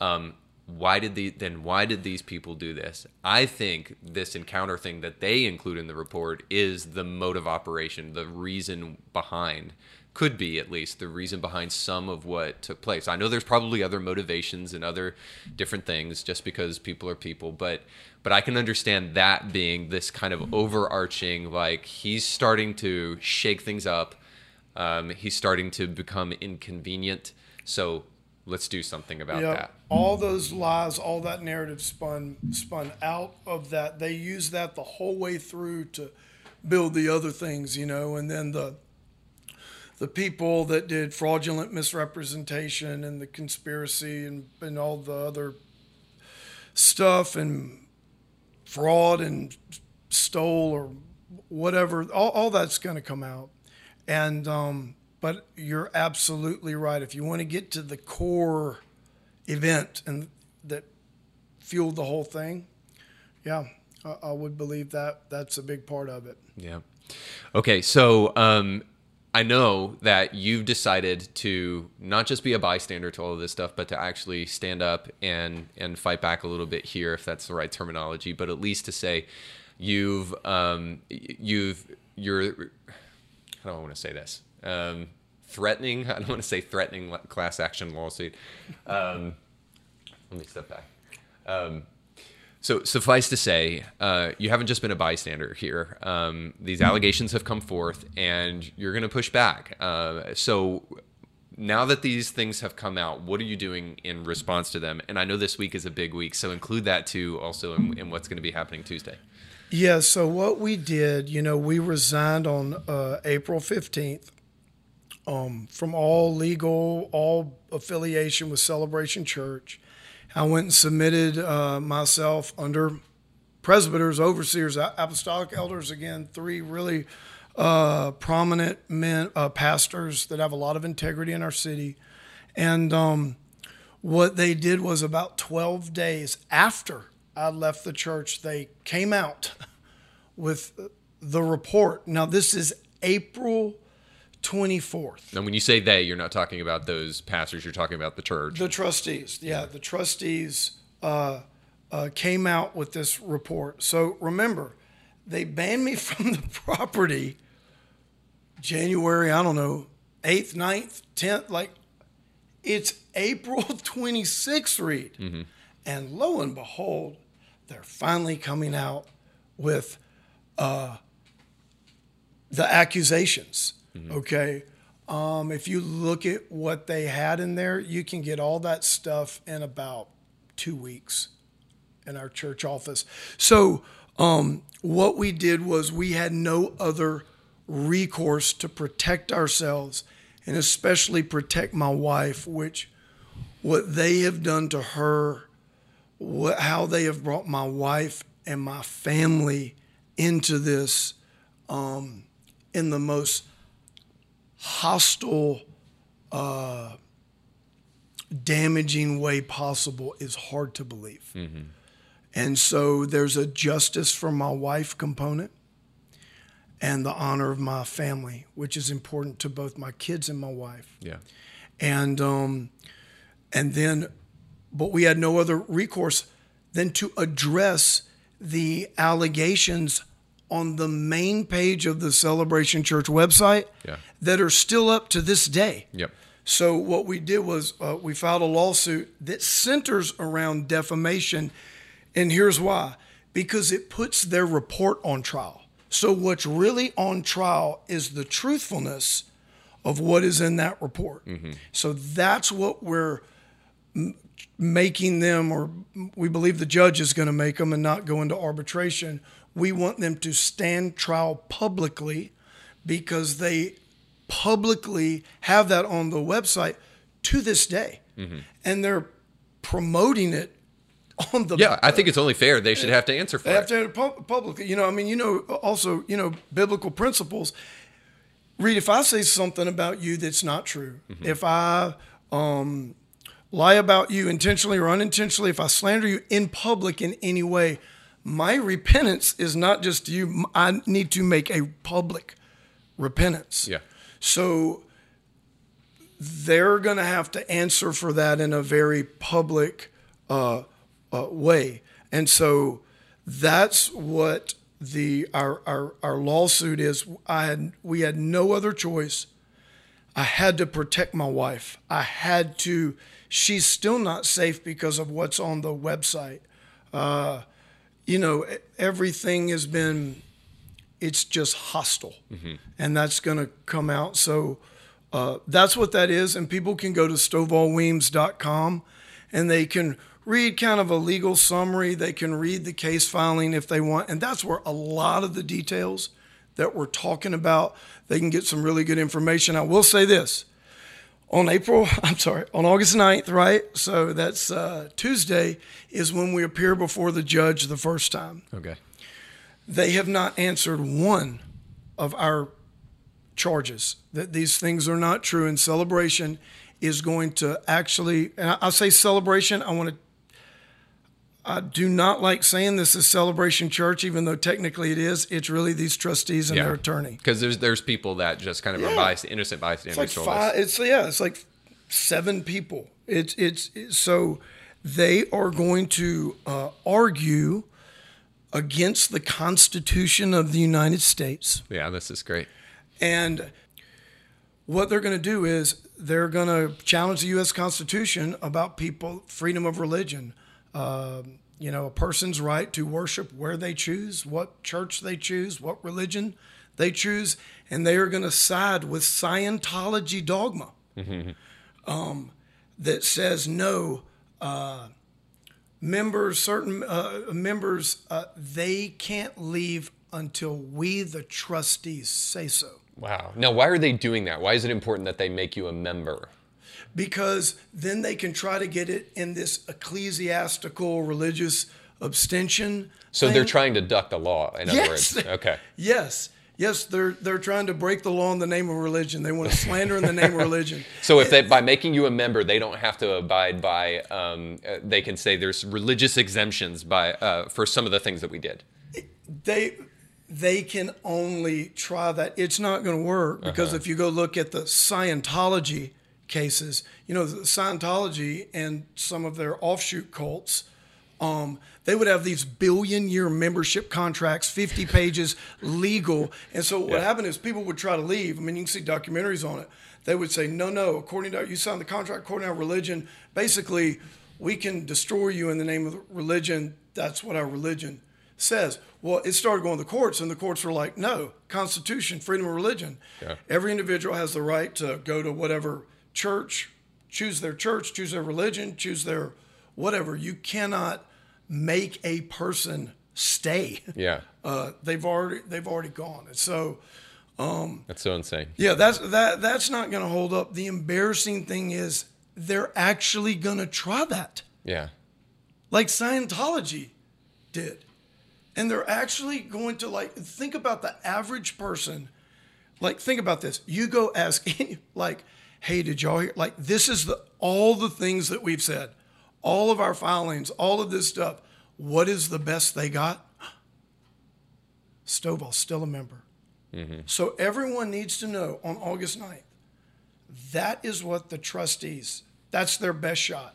um, why did the then why did these people do this? I think this encounter thing that they include in the report is the mode of operation the reason behind could be at least the reason behind some of what took place. I know there's probably other motivations and other different things just because people are people but but i can understand that being this kind of overarching like he's starting to shake things up. Um, he's starting to become inconvenient. So let's do something about Yep. that. All those lies, all that narrative spun spun out of that. They used that the whole way through to build the other things, you know, and then the the people that did fraudulent misrepresentation and the conspiracy and, and all the other stuff and fraud and stole or whatever, all, all that's going to come out. And um, but you're absolutely right. If you want to get to the core event and that fueled the whole thing, yeah, I, I would believe that that's a big part of it. Yeah. Okay, so um, I know that you've decided to not just be a bystander to all of this stuff, but to actually stand up and and fight back a little bit here, if that's the right terminology. But at least to say you've um, you've you're how do I want to say this? Um, threatening. I don't want to say threatening class action lawsuit. Um, let me step back. Um, so suffice to say, uh, you haven't just been a bystander here. Um, these allegations have come forth, and you're going to push back. Uh, so now that these things have come out, what are you doing in response to them? And I know this week is a big week, so include that too, also in, in what's going to be happening Tuesday. Yeah. So what we did, you know, we resigned on uh, April fifteenth um, from all legal, all affiliation with Celebration Church. I went and submitted uh, myself under presbyters, overseers, apostolic elders, again, three really uh, prominent men, uh, pastors that have a lot of integrity in our city. And um, what they did was about 12 days after I left the church, they came out with the report. Now, this is April 24th. And when you say they, you're not talking about those pastors, you're talking about the church. The trustees, yeah, the trustees uh, uh, came out with this report. So remember, they banned me from the property January, I don't know, 8th, 9th, 10th. Like, it's April 26th, Reed. Mm-hmm. And lo and behold, they're finally coming out with uh, the accusations. Okay. Um, if you look at what they had in there, you can get all that stuff in about two weeks in our church office. So, um, what we did was we had no other recourse to protect ourselves and especially protect my wife, which what they have done to her, what, how they have brought my wife and my family into this um, in the most hostile, uh, damaging way possible is hard to believe. And so there's a justice for my wife component and the honor of my family, which is important to both my kids and my wife. yeah. And um, and then, but we had no other recourse than to address the allegations on the main page of the Celebration Church website Yeah. That are still up to this day. Yep. So what we did was uh, we filed a lawsuit that centers around defamation, and here's why: because it puts their report on trial. So what's really on trial is the truthfulness of what is in that report. So that's what we're m- making them, or we believe the judge is going to make them, and not go into arbitration. We want them to stand trial publicly because they publicly have that on the website to this day, and they're promoting it on the Yeah, I think it's only fair they should have to answer for they have it. to have it pub- publicly. You know, I mean, you know, also, you know, biblical principles. Reed, if I say something about you that's not true, if I um, lie about you intentionally or unintentionally, if I slander you in public in any way, my repentance is not just to you. I need to make a public repentance. Yeah. So they're going to have to answer for that in a very public uh, uh, way. And so that's what the our, our our lawsuit is. I had we had no other choice. I had to protect my wife. I had to. She's still not safe because of what's on the website. Uh, you know, everything has been. It's just hostile, and that's going to come out. So uh, that's what that is. And people can go to stovallweems.com and they can read kind of a legal summary. They can read the case filing if they want. And that's where a lot of the details that we're talking about, they can get some really good information. I will say this on April, I'm sorry, on August 9th, right? So that's uh, Tuesday, is when we appear before the judge the first time Okay. They have not answered one of our charges that these things are not true and celebration is going to actually and I- i'll say celebration i want to i do not like saying this is celebration church even though technically it is it's really these trustees and Yeah. their attorney Because there's there's people that just kind of are Yeah. biased, innocent it's bystanders. like told five it's yeah it's like seven people it's it's, it's so they are going to uh, argue against the constitution of the united states Yeah, this is great. And what they're going to do is they're going to challenge the U.S. Constitution about people freedom of religion. Um, you know, a person's right to worship where they choose, what church they choose, what religion they choose, and they are going to side with Scientology dogma um, that says no. Uh, members, certain uh, members, uh, they can't leave until we, the trustees, say so. Wow. Now, why are they doing that? Why is it important that they make you a member? because then they can try to get it in this ecclesiastical religious abstention. So they're trying to duck the law. In other words, okay. Yes, Yes, they're they're trying to break the law in the name of religion. They want to slander in the name of religion. So if they, by making you a member, they don't have to abide by, um, uh, they can say there's religious exemptions by uh, for some of the things that we did. They they can only try that. It's not going to work because if you go look at the Scientology cases, you know, the Scientology and some of their offshoot cults, um, they would have these billion year membership contracts, 50 pages, legal. And so what Yeah. happened is people would try to leave. I mean, you can see documentaries on it. They would say, no, no, according to you signed the contract, according to our religion, basically, we can destroy you in the name of religion. That's what our religion says. Well, it started going to the courts, and the courts were like, no, Constitution, freedom of religion. Yeah. Every individual has the right to go to whatever church, choose their church, choose their religion, choose their whatever. You cannot make a person stay. Yeah, Uh, they've already they've already gone. And so that's so insane. yeah, that's that that's not going to hold up. The embarrassing thing is they're actually going to try that, Yeah, like Scientology did, and they're actually going to like think about the average person. Like think about this. You go ask any like, hey, did y'all hear? Like this is the all the things that we've said, all of our filings, all of this stuff. What is the best they got? Stovall still a member. Mm-hmm. So everyone needs to know on August 9th, that is what the trustees, that's their best shot.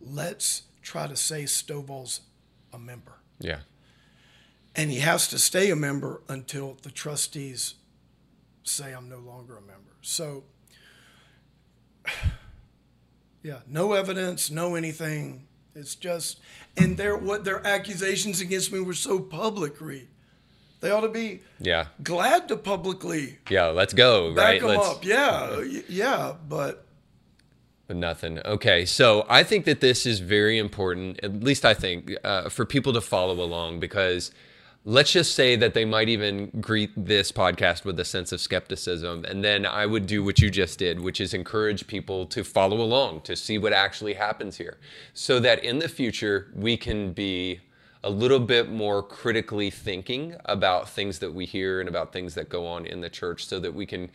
Let's try to say Stovall's a member. yeah, And he has to stay a member until the trustees say I'm no longer a member. So, yeah, no evidence, no anything. It's just, and their what their accusations against me were so public. Reed, they ought to be yeah, glad to publicly yeah. Let's go. back right. them Let's. up. Yeah, yeah, but But nothing. Okay, so I think that this is very important. At least I think uh, for people to follow along because let's just say that they might even greet this podcast with a sense of skepticism, and then I would do what you just did, which is encourage people to follow along to see what actually happens here, so that in the future we can be a little bit more critically thinking about things that we hear and about things that go on in the church, so that we can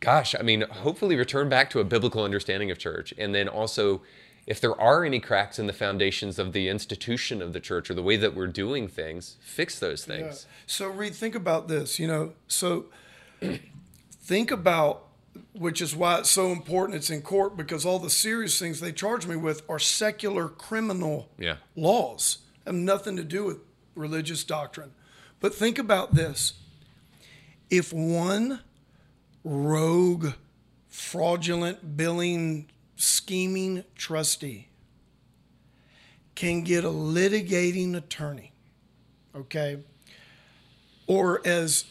gosh, I mean, hopefully return back to a biblical understanding of church. And then also, if there are any cracks in the foundations of the institution of the church or the way that we're doing things, fix those things. So, Reed, think about this. You know, so think about, which is why it's so important it's in court because all the serious things they charge me with are secular criminal Yeah. laws, have nothing to do with religious doctrine. But think about this if one rogue, fraudulent billing, scheming trustee can get a litigating attorney, okay? Or as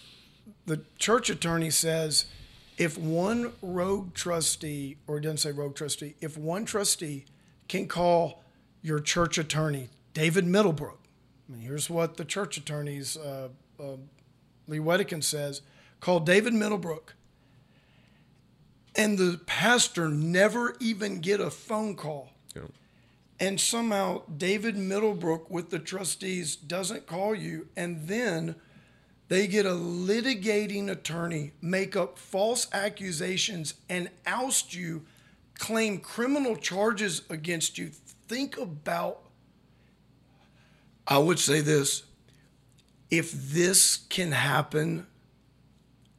the church attorney says, if one rogue trustee, or it doesn't say rogue trustee, if one trustee can call your church attorney, David Middlebrook, I mean, here's what the church attorneys, uh, uh, Lee Wedekin says, call David Middlebrook, and the pastor never even get a phone call Yeah. and somehow David Middlebrook with the trustees doesn't call you, and then they get a litigating attorney make up false accusations and oust you, claim criminal charges against you. Think about, I would say this if this can happen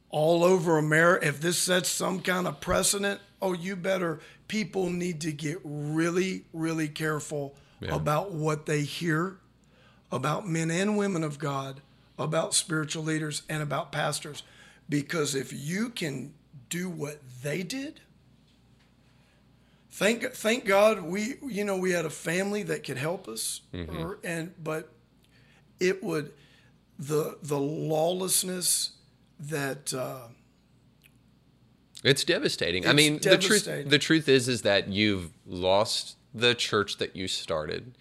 all over America, if this sets some kind of precedent, oh, you better, people need to get really, really careful Yeah. about what they hear about men and women of God, about spiritual leaders, and about pastors. Because if you can do what they did, thank thank God we you know we had a family that could help us, mm-hmm. or, and but it would the the lawlessness that uh, It's devastating. I It's mean, the truth the truth is is that you've lost the church that you started.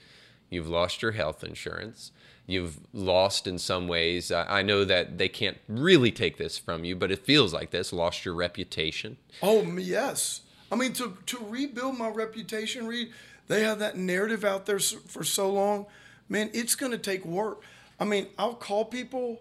You've lost your health insurance. You've lost in some ways. I I know that they can't really take this from you, but it feels like this. Lost your reputation. Oh yes, I mean to to rebuild my reputation. Reed, they have that narrative out there for so long, man. It's going to take work. I mean, I'll call people.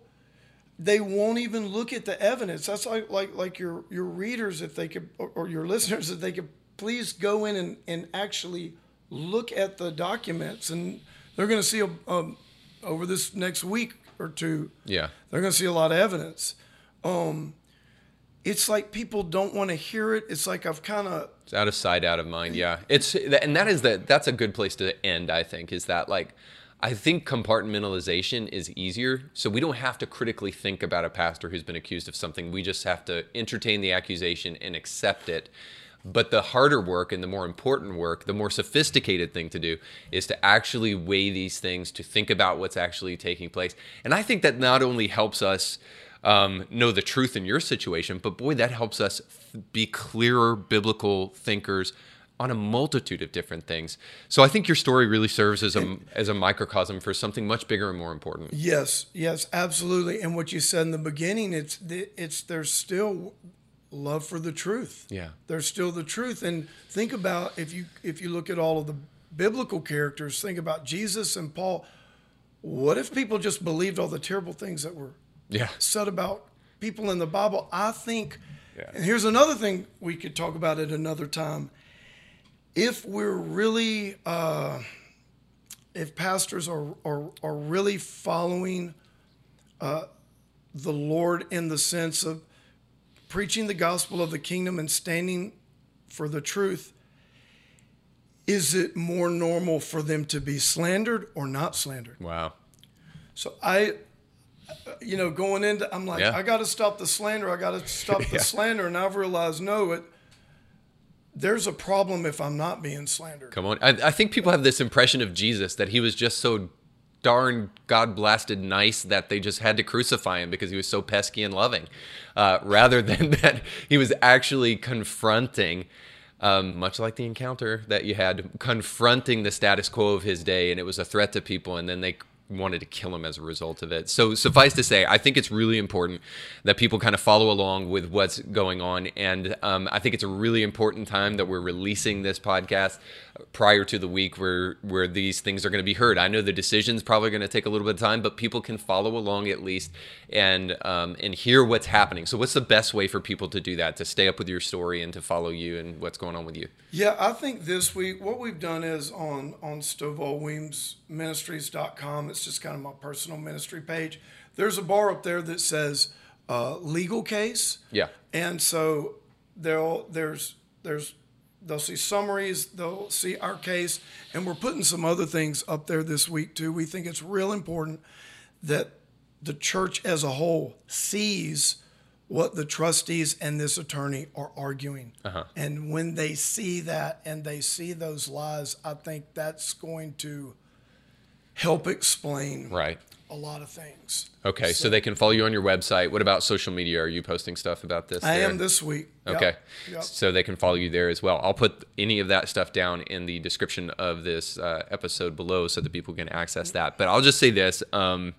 They won't even look at the evidence. That's like like like your your readers if they could or, or your listeners if they could please go in and, and actually look at the documents and they're going to see a, um, over this next week or two Yeah. they're going to see a lot of evidence um, it's like people don't want to hear it it's like i've kind of It's out of sight, out of mind. Yeah, it's and that is the that's a good place to end. I think is that like I think compartmentalization is easier, so we don't have to critically think about a pastor who's been accused of something. We just have to entertain the accusation and accept it. But the harder work and the more important work, the more sophisticated thing to do is to actually weigh these things, to think about what's actually taking place. And I think that not only helps us um, know the truth in your situation, but boy, that helps us be clearer biblical thinkers on a multitude of different things. So I think your story really serves as a as a microcosm for something much bigger and more important. Yes, yes, absolutely. And what you said in the beginning, it's it's there's still love for the truth. Yeah. There's still the truth. And think about if you if you look at all of the biblical characters, think about Jesus and Paul. What if people just believed all the terrible things that were Yeah. said about people in the Bible? I think Yeah. and here's another thing we could talk about at another time. If we're really uh, if pastors are, are, are really following uh, the Lord in the sense of preaching the gospel of the kingdom and standing for the truth, is it more normal for them to be slandered or not slandered? Wow. So I, you know, going into, I'm like, Yeah. I got to stop the slander. I got to stop the Yeah. slander. And I've realized, no, it, there's a problem if I'm not being slandered. Come on. I, I think people have this impression of Jesus that he was just so darn God blasted nice that they just had to crucify him because he was so pesky and loving, uh, rather than that he was actually confronting. Um, much like the encounter that you had, confronting the status quo of his day, and it was a threat to people, and then they wanted to kill him as a result of it. So suffice to say, I think it's really important that people kind of follow along with what's going on, and um, I think it's a really important time that we're releasing this podcast prior to the week where where these things are going to be heard. I know the decision's probably going to take a little bit of time, but people can follow along at least and um, and hear what's happening. So, what's the best way for people to do that? To stay up with your story and to follow you and what's going on with you? Yeah, I think this week what we've done is on on StovallWeemsMinistries.com. It's just kind of my personal ministry page. There's a bar up there that says uh, legal case. Yeah. And so they'll there's there's they'll see summaries, they'll see our case, and we're putting some other things up there this week too. We think it's real important that the church as a whole sees what the trustees and this attorney are arguing. Uh-huh. And when they see that and they see those lies, I think that's going to help explain Right. A lot of things. Okay, so, they can follow you on your website. What about social media? Are you posting stuff about this? I there? am this week. Yep. Okay. Yep. So they can follow you there as well. I'll put any of that stuff down in the description of this uh, episode below so that people can access that. But I'll just say this. Um,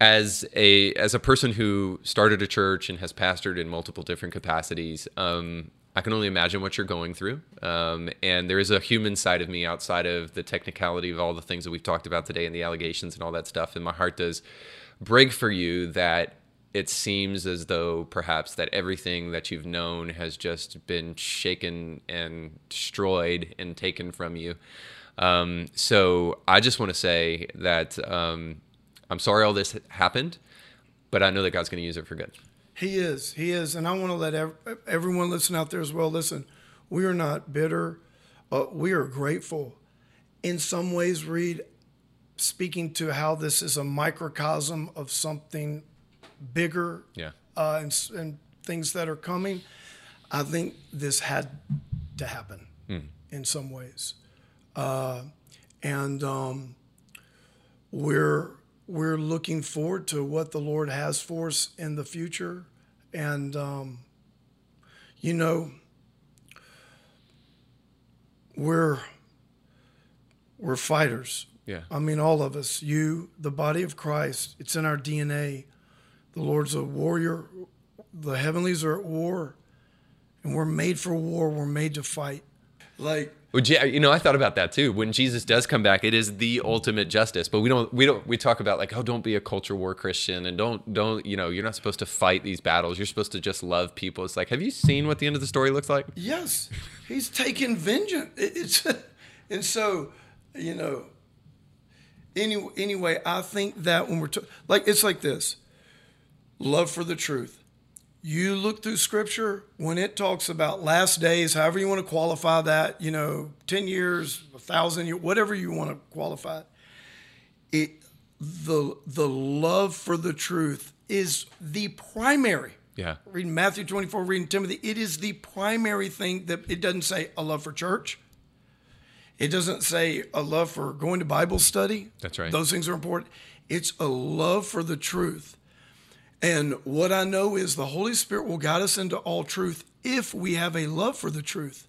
as a as a person who started a church and has pastored in multiple different capacities, um, I can only imagine what you're going through. Um, and there is a human side of me outside of the technicality of all the things that we've talked about today and the allegations and all that stuff. And my heart does break for you that it seems as though perhaps that everything that you've known has just been shaken and destroyed and taken from you. Um, so I just want to say that um, I'm sorry all this happened, but I know that God's going to use it for good. He is. He is. And I want to let ev- everyone listen out there as well. Listen, we are not bitter. Uh, we are grateful. In some ways, Reed, speaking to how this is a microcosm of something bigger Yeah. uh, and, and things that are coming, I think this had to happen in some ways. Uh, and um, we're we're looking forward to what the Lord has for us in the future. And um, you know, we're we're fighters. Yeah. I mean, all of us, you, the body of Christ, it's in our DNA. The Lord's a warrior. The heavenlies are at war, and we're made for war. We're made to fight. Like, Well, yeah, you know, I thought about that too. When Jesus does come back, it is the ultimate justice. But we don't, we don't, we talk about like, oh, don't be a culture war Christian, and don't, don't, you know, you're not supposed to fight these battles. You're supposed to just love people. It's like, have you seen what the end of the story looks like? yes, he's taking vengeance. It's, and so, you know, any, anyway, I think that when we're, t- like, it's like this love for the truth. You look through scripture when it talks about last days, however you want to qualify that, you know, 10 years, a thousand years, whatever you want to qualify it, it the the love for the truth is the primary. Yeah. Reading Matthew 24, reading Timothy, it is the primary thing that it doesn't say a love for church. It doesn't say a love for going to Bible study. That's right. Those things are important. It's a love for the truth. And what I know is the Holy Spirit will guide us into all truth if we have a love for the truth.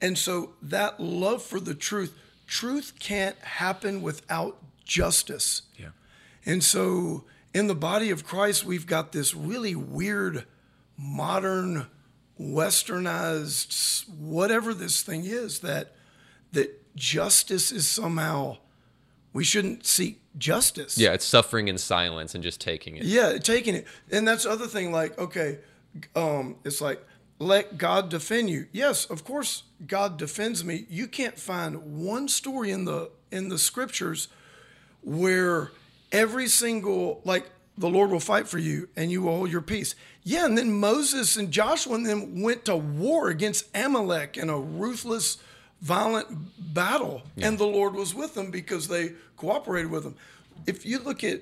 And so that love for the truth, truth can't happen without justice. Yeah. And so in the body of Christ, we've got this really weird, modern, westernized, whatever this thing is, that that justice is somehow we shouldn't seek justice. Yeah. It's suffering in silence and just taking it. Yeah, taking it. And that's the other thing, like, okay, um, it's like, let God defend you. Yes, of course God defends me. You can't find one story in the in the scriptures where every single like the Lord will fight for you and you will hold your peace. Yeah, and then Moses and Joshua and them went to war against Amalek in a ruthless, violent battle, and the Lord was with them because they cooperated with them. If you look at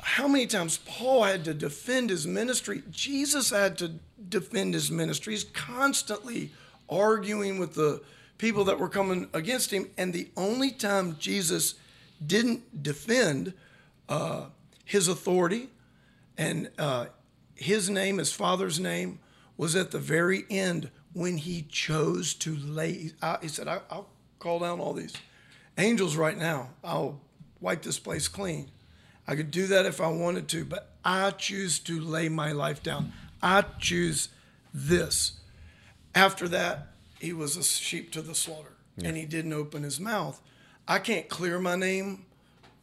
how many times Paul had to defend his ministry, Jesus had to defend his ministry. He's constantly arguing with the people that were coming against him, and the only time Jesus didn't defend uh, his authority and uh, his name, his father's name, was at the very end when he chose to lay. I, he said, I, "I'll call down all these angels right now. I'll wipe this place clean." I could do that if I wanted to, but I choose to lay my life down. I choose this. After that, he was a sheep to the slaughter, and he didn't open his mouth. I can't clear my name,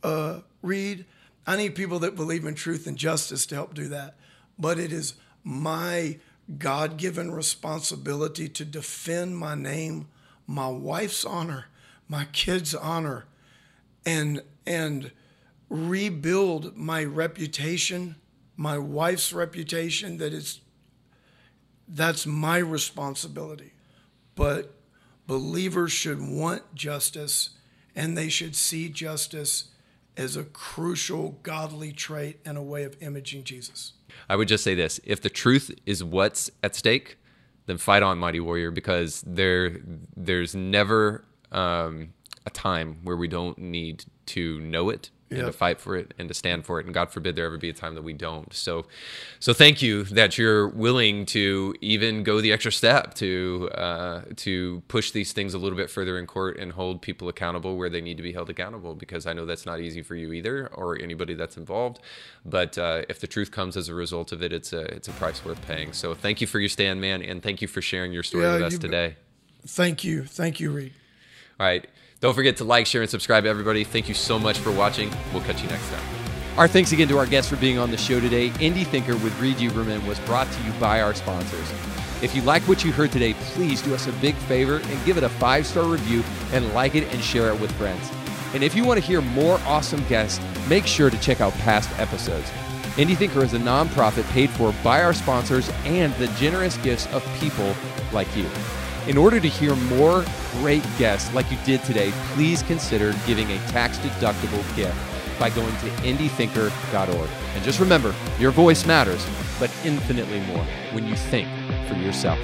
uh, Reed. I need people that believe in truth and justice to help do that. But it is my God given responsibility to defend my name, my wife's honor, my kids' honor, and and rebuild my reputation, my wife's reputation that is that's my responsibility. But believers should want justice and they should see justice as a crucial godly trait and a way of imaging Jesus. I would just say this: if the truth is what's at stake, then fight on, mighty warrior, because there, there's never um, a time where we don't need to know it and to fight for it and to stand for it. And God forbid there ever be a time that we don't. So, so thank you that you're willing to even go the extra step to uh, to push these things a little bit further in court and hold people accountable where they need to be held accountable. Because I know that's not easy for you either, or anybody that's involved. But uh, if the truth comes as a result of it, it's a it's a price worth paying. So thank you for your stand, man, and thank you for sharing your story Yeah, with us today. Thank you. Thank you, Reed. All right. Don't forget to like, share, and subscribe, everybody. Thank you so much for watching. We'll catch you next time. Our thanks again to our guests for being on the show today. Indie Thinker with Reed Uberman was brought to you by our sponsors. If you like what you heard today, please do us a big favor and give it a five star review and like it and share it with friends. And if you want to hear more awesome guests, make sure to check out past episodes. Indie Thinker is a nonprofit paid for by our sponsors and the generous gifts of people like you. In order to hear more great guests like you did today, please consider giving a tax deductible gift by going to indiethinker.org. And just remember, your voice matters, but infinitely more when you think for yourself.